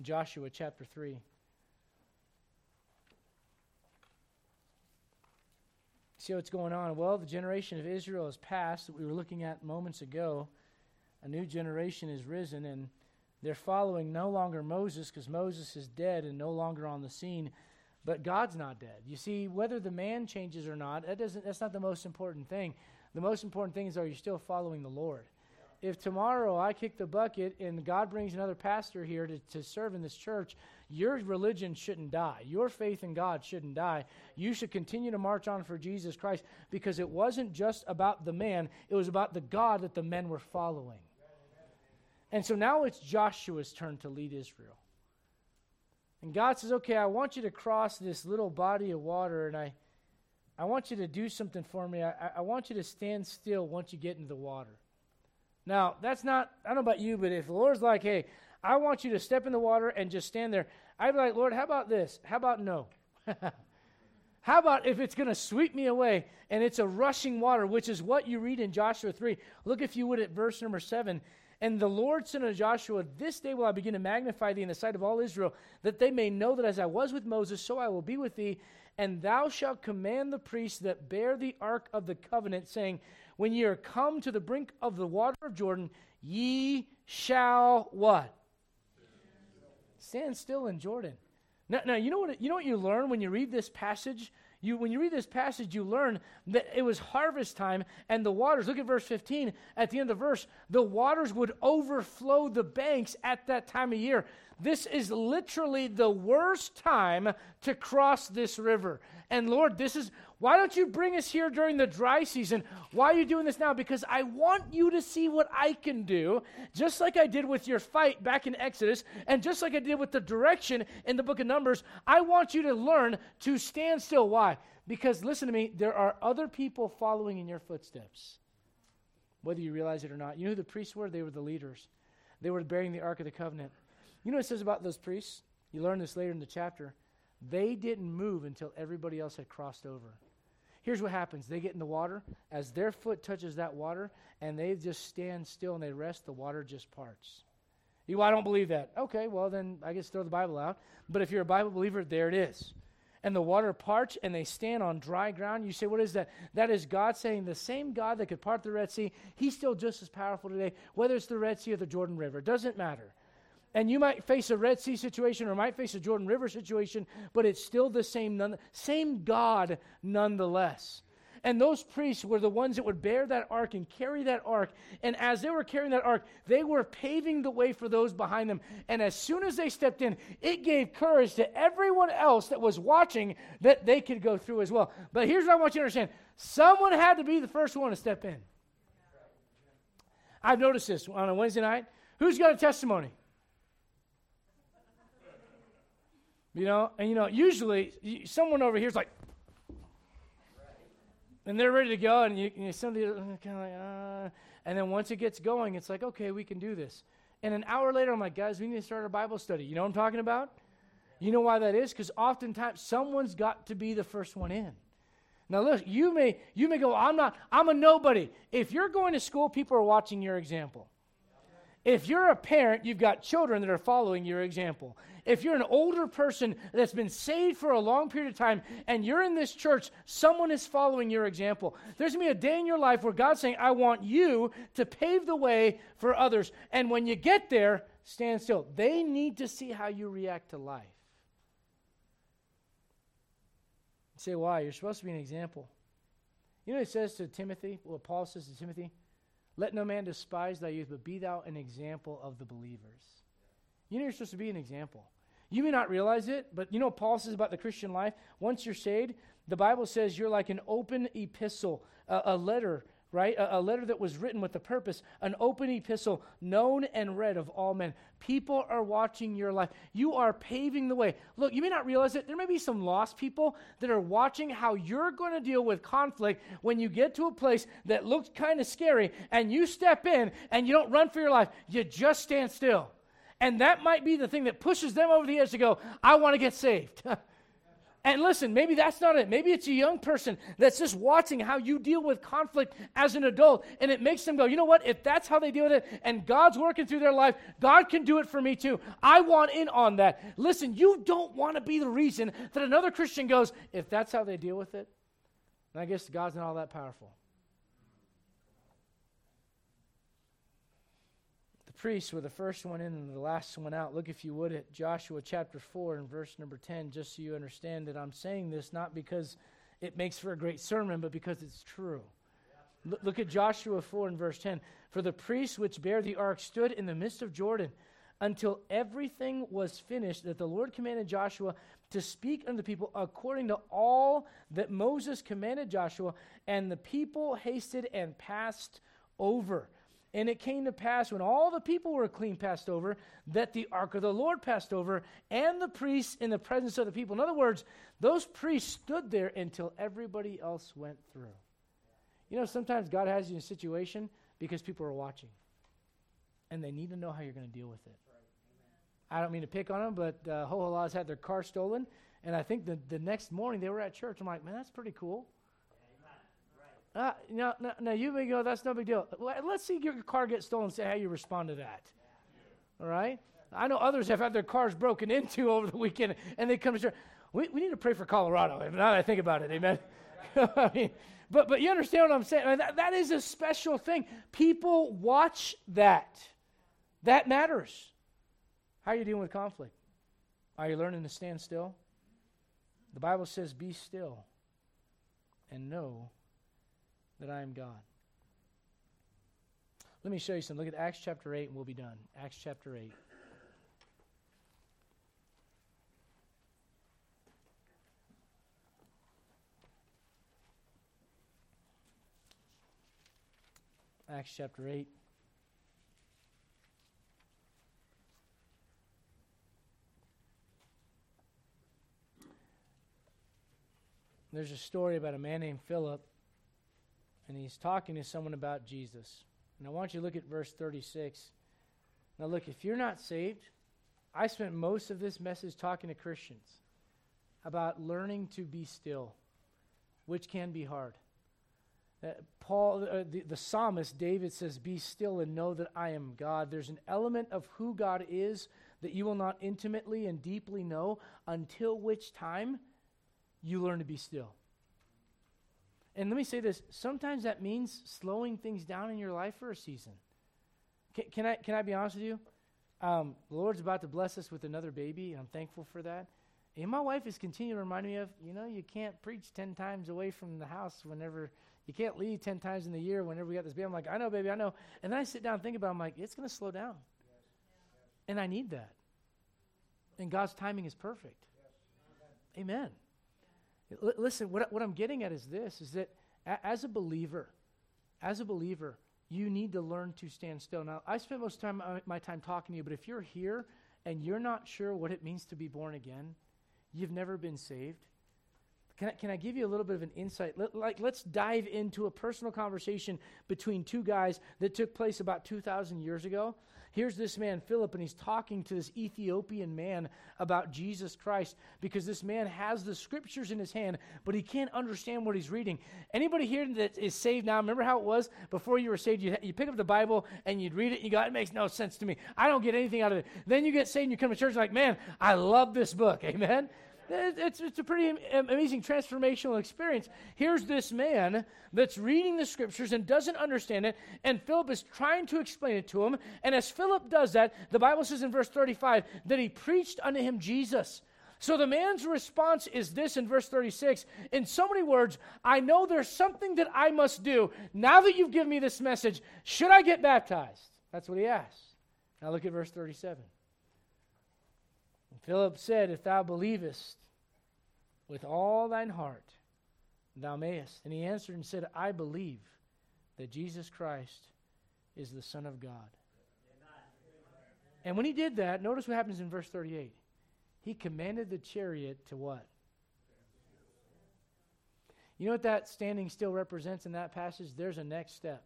Joshua chapter 3. See what's going on? Well, the generation of Israel has passed that we were looking at moments ago a new generation is risen, and they're following no longer Moses because Moses is dead and no longer on the scene. But God's not dead. You see, whether the man changes or not, that doesn't, that's not the most important thing. The most important thing is are you still following the Lord? If tomorrow I kick the bucket and God brings another pastor here to, to serve in this church, your religion shouldn't die. Your faith in God shouldn't die. You should continue to march on for Jesus Christ because it wasn't just about the man, it was about the God that the men were following. And so now it's Joshua's turn to lead Israel. And God says, Okay, I want you to cross this little body of water, and I, I want you to do something for me. I, I want you to stand still once you get into the water. Now, that's not, I don't know about you, but if the Lord's like, Hey, I want you to step in the water and just stand there, I'd be like, Lord, how about this? How about no? How about if it's going to sweep me away and it's a rushing water, which is what you read in Joshua 3? Look, if you would, at verse number 7. And the Lord said unto Joshua, This day will I begin to magnify thee in the sight of all Israel, that they may know that as I was with Moses, so I will be with thee. And thou shalt command the priests that bear the ark of the covenant, saying, When ye are come to the brink of the water of Jordan, ye shall what? Stand still in Jordan. Now, now you know what you know what you learn when you read this passage you, when you read this passage, you learn that it was harvest time and the waters, look at verse 15, at the end of the verse, the waters would overflow the banks at that time of year. This is literally the worst time to cross this river. And Lord, this is why don't you bring us here during the dry season? Why are you doing this now? Because I want you to see what I can do, just like I did with your fight back in Exodus, and just like I did with the direction in the book of Numbers. I want you to learn to stand still. Why? Because listen to me, there are other people following in your footsteps, whether you realize it or not. You know who the priests were? They were the leaders, they were bearing the Ark of the Covenant. You know what it says about those priests? You learn this later in the chapter. They didn't move until everybody else had crossed over. Here's what happens they get in the water. As their foot touches that water and they just stand still and they rest, the water just parts. You, well, I don't believe that. Okay, well, then I guess throw the Bible out. But if you're a Bible believer, there it is. And the water parts and they stand on dry ground. You say, what is that? That is God saying the same God that could part the Red Sea, He's still just as powerful today, whether it's the Red Sea or the Jordan River. It doesn't matter. And you might face a Red Sea situation or might face a Jordan River situation, but it's still the same, none, same God nonetheless. And those priests were the ones that would bear that ark and carry that ark. And as they were carrying that ark, they were paving the way for those behind them. And as soon as they stepped in, it gave courage to everyone else that was watching that they could go through as well. But here's what I want you to understand someone had to be the first one to step in. I've noticed this on a Wednesday night. Who's got a testimony? You know, and you know, usually someone over here is like, and they're ready to go, and you, you somebody kind of like, uh, and then once it gets going, it's like, okay, we can do this. And an hour later, I'm like, guys, we need to start our Bible study. You know what I'm talking about? You know why that is? Because oftentimes someone's got to be the first one in. Now look, you may you may go, I'm not, I'm a nobody. If you're going to school, people are watching your example. If you're a parent, you've got children that are following your example. If you're an older person that's been saved for a long period of time and you're in this church, someone is following your example. There's going to be a day in your life where God's saying, I want you to pave the way for others. And when you get there, stand still. They need to see how you react to life. You say, why? You're supposed to be an example. You know what it says to Timothy? What Paul says to Timothy? Let no man despise thy youth, but be thou an example of the believers. You know you're supposed to be an example. You may not realize it, but you know Paul says about the Christian life? Once you're saved, the Bible says you're like an open epistle, a, a letter right? A, a, letter that was written with a purpose, an open epistle known and read of all men. People are watching your life. You are paving the way. Look, you may not realize it. There may be some lost people that are watching how you're going to deal with conflict when you get to a place that looks kind of scary and you step in and you don't run for your life. You just stand still. And that might be the thing that pushes them over the edge to go, I want to get saved. And listen, maybe that's not it. Maybe it's a young person that's just watching how you deal with conflict as an adult, and it makes them go, you know what? If that's how they deal with it, and God's working through their life, God can do it for me too. I want in on that. Listen, you don't want to be the reason that another Christian goes, if that's how they deal with it, then I guess God's not all that powerful. Priests were the first one in and the last one out. Look, if you would, at Joshua chapter 4 and verse number 10, just so you understand that I'm saying this not because it makes for a great sermon, but because it's true. Look at Joshua 4 and verse 10. For the priests which bear the ark stood in the midst of Jordan until everything was finished, that the Lord commanded Joshua to speak unto the people according to all that Moses commanded Joshua, and the people hasted and passed over. And it came to pass when all the people were clean passed over that the ark of the Lord passed over and the priests in the presence of the people. In other words, those priests stood there until everybody else went through. You know, sometimes God has you in a situation because people are watching and they need to know how you're going to deal with it. I don't mean to pick on them, but uh, Hoholaz had their car stolen, and I think the, the next morning they were at church. I'm like, man, that's pretty cool. Uh, no, no, no, you may go, that's no big deal. Let's see your car get stolen say how you respond to that. All right? I know others have had their cars broken into over the weekend and they come to church. We, we need to pray for Colorado. Now that I think about it, amen. I mean, but, but you understand what I'm saying? That, that is a special thing. People watch that. That matters. How are you dealing with conflict? Are you learning to stand still? The Bible says, Be still and know that I am God. Let me show you some. Look at Acts chapter 8 and we'll be done. Acts chapter 8. Acts chapter 8. There's a story about a man named Philip and he's talking to someone about Jesus. And I want you to look at verse 36. Now, look, if you're not saved, I spent most of this message talking to Christians about learning to be still, which can be hard. Uh, Paul, uh, the, the psalmist David says, Be still and know that I am God. There's an element of who God is that you will not intimately and deeply know until which time you learn to be still. And let me say this sometimes that means slowing things down in your life for a season. Can, can I, can I be honest with you? Um, the Lord's about to bless us with another baby, and I'm thankful for that. And my wife is continuing to remind me of, you know, you can't preach 10 times away from the house whenever, you can't leave 10 times in the year whenever we got this baby. I'm like, I know, baby, I know. And then I sit down and think about it, I'm like, it's going to slow down. And I need that. And God's timing is perfect. Amen. L- listen, what, what I'm getting at is this, is that a- as a believer, as a believer, you need to learn to stand still. Now, I spent most of time, uh, my time talking to you, but if you're here and you're not sure what it means to be born again, you've never been saved. Can I, can I give you a little bit of an insight? Let, like, let's dive into a personal conversation between two guys that took place about 2,000 years ago. Here's this man, Philip, and he's talking to this Ethiopian man about Jesus Christ because this man has the scriptures in his hand, but he can't understand what he's reading. Anybody here that is saved now, remember how it was before you were saved? You, you pick up the Bible and you'd read it and you go, it makes no sense to me. I don't get anything out of it. Then you get saved and you come to church like, man, I love this book. Amen? It's, it's a pretty amazing transformational experience. Here's this man that's reading the scriptures and doesn't understand it, and Philip is trying to explain it to him. And as Philip does that, the Bible says in verse 35 that he preached unto him Jesus. So the man's response is this in verse 36 in so many words, I know there's something that I must do. Now that you've given me this message, should I get baptized? That's what he asks. Now look at verse 37. Philip said, If thou believest with all thine heart, thou mayest. And he answered and said, I believe that Jesus Christ is the Son of God. And when he did that, notice what happens in verse 38. He commanded the chariot to what? You know what that standing still represents in that passage? There's a next step.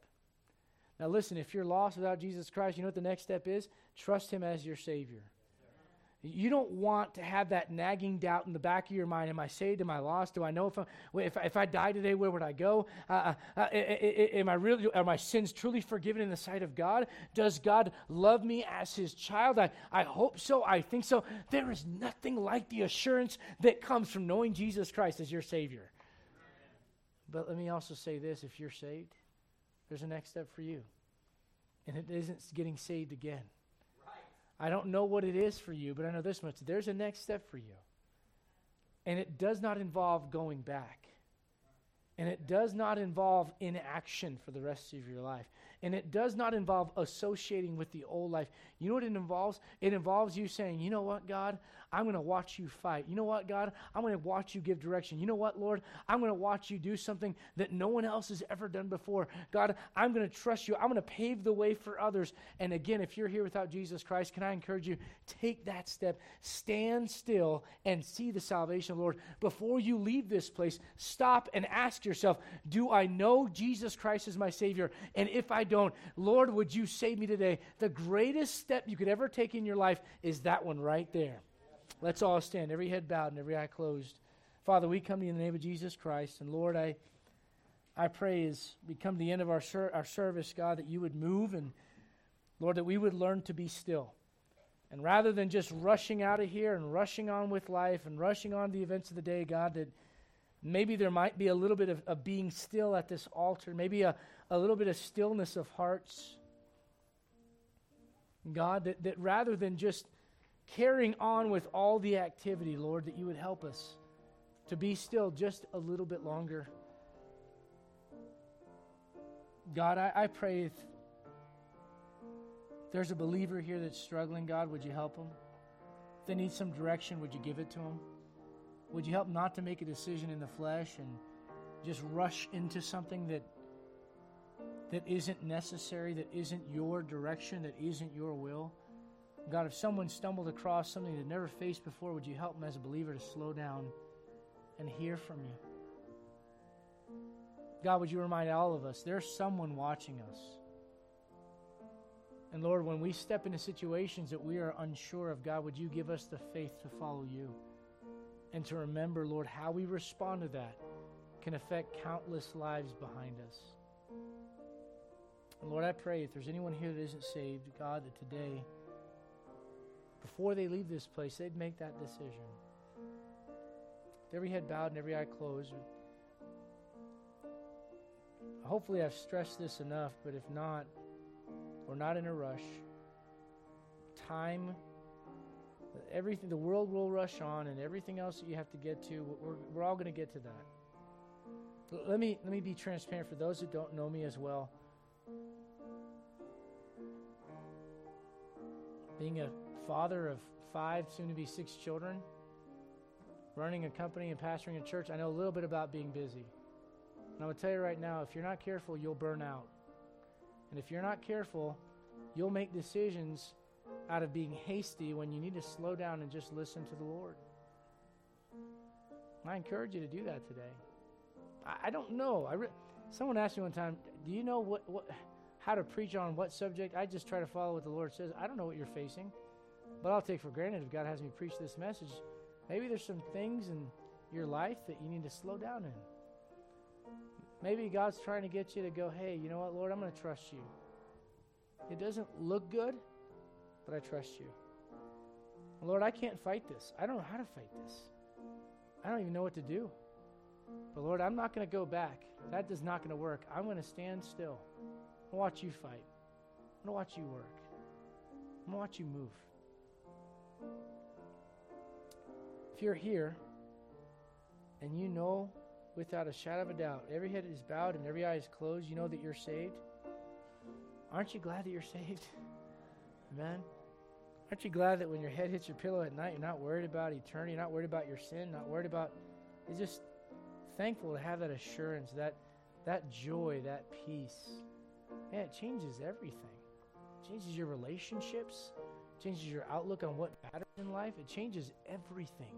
Now, listen, if you're lost without Jesus Christ, you know what the next step is? Trust him as your Savior. You don't want to have that nagging doubt in the back of your mind. Am I saved? Am I lost? Do I know if, I, if, if I die today, where would I go? Uh, uh, uh am I really, are my sins truly forgiven in the sight of God? Does God love me as his child? I, I hope so. I think so. There is nothing like the assurance that comes from knowing Jesus Christ as your Savior. But let me also say this if you're saved, there's a next step for you. And it isn't getting saved again. I don't know what it is for you, but I know this much. There's a next step for you. And it does not involve going back. And it does not involve inaction for the rest of your life. And it does not involve associating with the old life. You know what it involves? It involves you saying, you know what, God? I'm going to watch you fight. You know what, God? I'm going to watch you give direction. You know what, Lord? I'm going to watch you do something that no one else has ever done before. God, I'm going to trust you. I'm going to pave the way for others. And again, if you're here without Jesus Christ, can I encourage you? Take that step. Stand still and see the salvation Lord. Before you leave this place, stop and ask yourself, do I know Jesus Christ as my Savior? And if I don't, Lord, would you save me today? The greatest step you could ever take in your life is that one right there. Let's all stand, every head bowed and every eye closed. Father, we come to you in the name of Jesus Christ. And Lord, I, I pray as we come to the end of our, ser- our service, God, that you would move and, Lord, that we would learn to be still. And rather than just rushing out of here and rushing on with life and rushing on the events of the day, God, that maybe there might be a little bit of, of being still at this altar, maybe a, a little bit of stillness of hearts. God, that, that rather than just carrying on with all the activity, Lord, that you would help us to be still just a little bit longer. God, I, I pray if there's a believer here that's struggling, God, would you help them? If they need some direction, would you give it to them? Would you help not to make a decision in the flesh and just rush into something that that isn't necessary, that isn't your direction, that isn't your will? God, if someone stumbled across something they'd never faced before, would you help them as a believer to slow down and hear from you? God, would you remind all of us there's someone watching us. And Lord, when we step into situations that we are unsure of, God, would you give us the faith to follow you and to remember, Lord, how we respond to that can affect countless lives behind us. And Lord, I pray if there's anyone here that isn't saved, God, that today before they leave this place, they'd make that decision. With every head bowed and every eye closed. Hopefully, I've stressed this enough, but if not, we're not in a rush. Time Everything, the world will rush on, and everything else that you have to get to, we're, we're all going to get to that. Let me, let me be transparent for those who don't know me as well. Being a father of five, soon to be six children, running a company and pastoring a church, I know a little bit about being busy. And I will tell you right now if you're not careful, you'll burn out. And if you're not careful, you'll make decisions out of being hasty when you need to slow down and just listen to the Lord. I encourage you to do that today. I, I don't know. I re- someone asked me one time, "Do you know what, what how to preach on what subject?" I just try to follow what the Lord says. I don't know what you're facing, but I'll take for granted if God has me preach this message. Maybe there's some things in your life that you need to slow down in. Maybe God's trying to get you to go, "Hey, you know what, Lord? I'm going to trust you." It doesn't look good, but I trust you. Lord, I can't fight this. I don't know how to fight this. I don't even know what to do. But Lord, I'm not going to go back. That is not going to work. I'm going to stand still. To watch you fight. I'm going to watch you work. I'm going to watch you move. If you're here and you know without a shadow of a doubt, every head is bowed and every eye is closed, you know that you're saved. Aren't you glad that you're saved? Amen. Aren't you glad that when your head hits your pillow at night, you're not worried about eternity, you're not worried about your sin, not worried about it's just thankful to have that assurance, that that joy, that peace. Man, it changes everything. It changes your relationships, changes your outlook on what matters in life. It changes everything.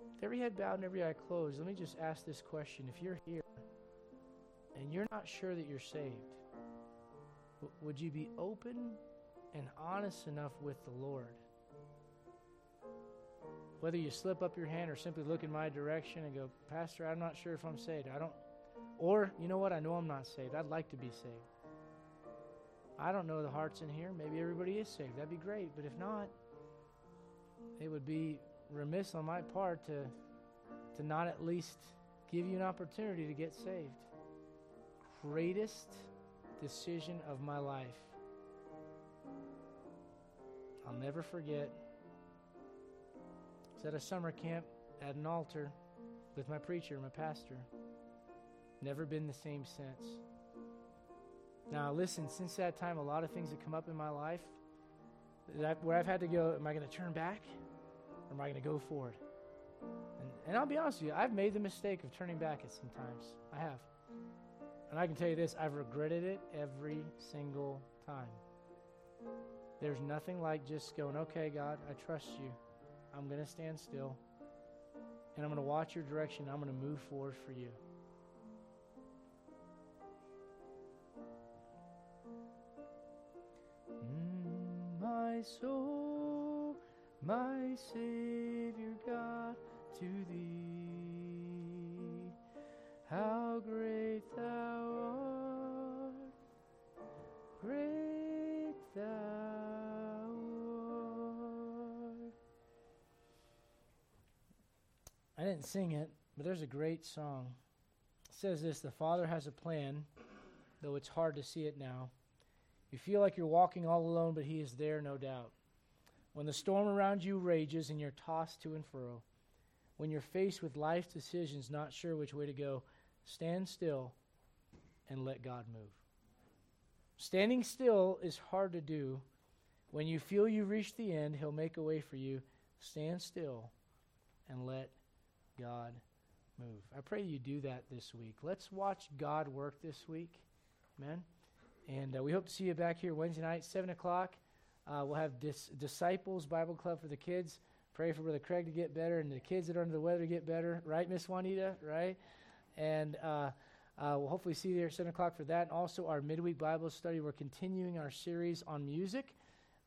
With every head bowed and every eye closed, let me just ask this question. If you're here and you're not sure that you're saved, would you be open and honest enough with the Lord? Whether you slip up your hand or simply look in my direction and go, Pastor, I'm not sure if I'm saved. I don't, or you know what? I know I'm not saved. I'd like to be saved. I don't know the hearts in here. Maybe everybody is saved. That'd be great. But if not, it would be remiss on my part to, to not at least give you an opportunity to get saved. Greatest decision of my life. I'll never forget. Was at a summer camp at an altar with my preacher, my pastor. Never been the same since. Now, listen, since that time, a lot of things have come up in my life that where I've had to go, am I going to turn back or am I going to go forward? And, and I'll be honest with you, I've made the mistake of turning back at some times. I have. And I can tell you this I've regretted it every single time. There's nothing like just going, okay, God, I trust you. I'm going to stand still. And I'm going to watch your direction. I'm going to move forward for you. My soul, my Savior God, to thee, how great thou art, great thou art. I didn't sing it, but there's a great song. It says this The Father has a plan, though it's hard to see it now. You feel like you're walking all alone, but He is there, no doubt. When the storm around you rages and you're tossed to and fro, when you're faced with life decisions, not sure which way to go, stand still and let God move. Standing still is hard to do. When you feel you've reached the end, He'll make a way for you. Stand still and let God move. I pray you do that this week. Let's watch God work this week. Amen. And uh, we hope to see you back here Wednesday night, 7 o'clock. Uh, we'll have dis- Disciples Bible Club for the kids. Pray for Brother Craig to get better and the kids that are under the weather to get better. Right, Miss Juanita? Right? And uh, uh we'll hopefully see you there at 7 o'clock for that. And also, our midweek Bible study. We're continuing our series on music.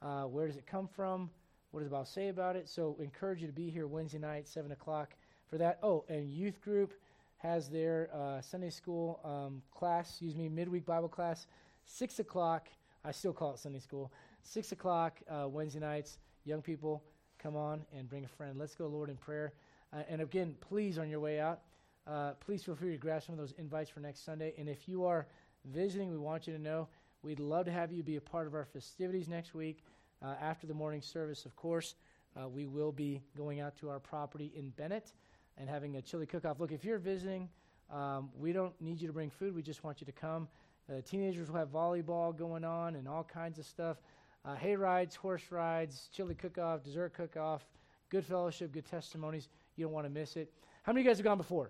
Uh, where does it come from? What does the Bible say about it? So, encourage you to be here Wednesday night, 7 o'clock for that. Oh, and youth group has their uh, Sunday school um, class, excuse me, midweek Bible class 6 o'clock. I still call it Sunday school. 6 o'clock uh, Wednesday nights. Young people, come on and bring a friend. Let's go, Lord, in prayer. Uh, and again, please, on your way out, uh, please feel free to grab some of those invites for next Sunday. And if you are visiting, we want you to know we'd love to have you be a part of our festivities next week. Uh, after the morning service, of course, uh, we will be going out to our property in Bennett and having a chili cook off. Look, if you're visiting, um, we don't need you to bring food. We just want you to come. Uh, teenagers will have volleyball going on and all kinds of stuff. Uh, hay rides, horse rides, chili cook off, dessert cook off, good fellowship, good testimonies. You don't want to miss it. How many of you guys have gone before?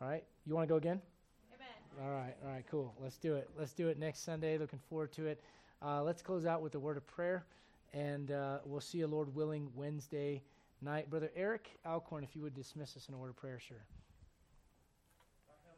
All right. You want to go again? Amen. All right. All right. Cool. Let's do it. Let's do it next Sunday. Looking forward to it. Uh, let's close out with a word of prayer, and uh, we'll see you, Lord willing, Wednesday night. Brother Eric Alcorn, if you would dismiss us in a word of prayer, sir.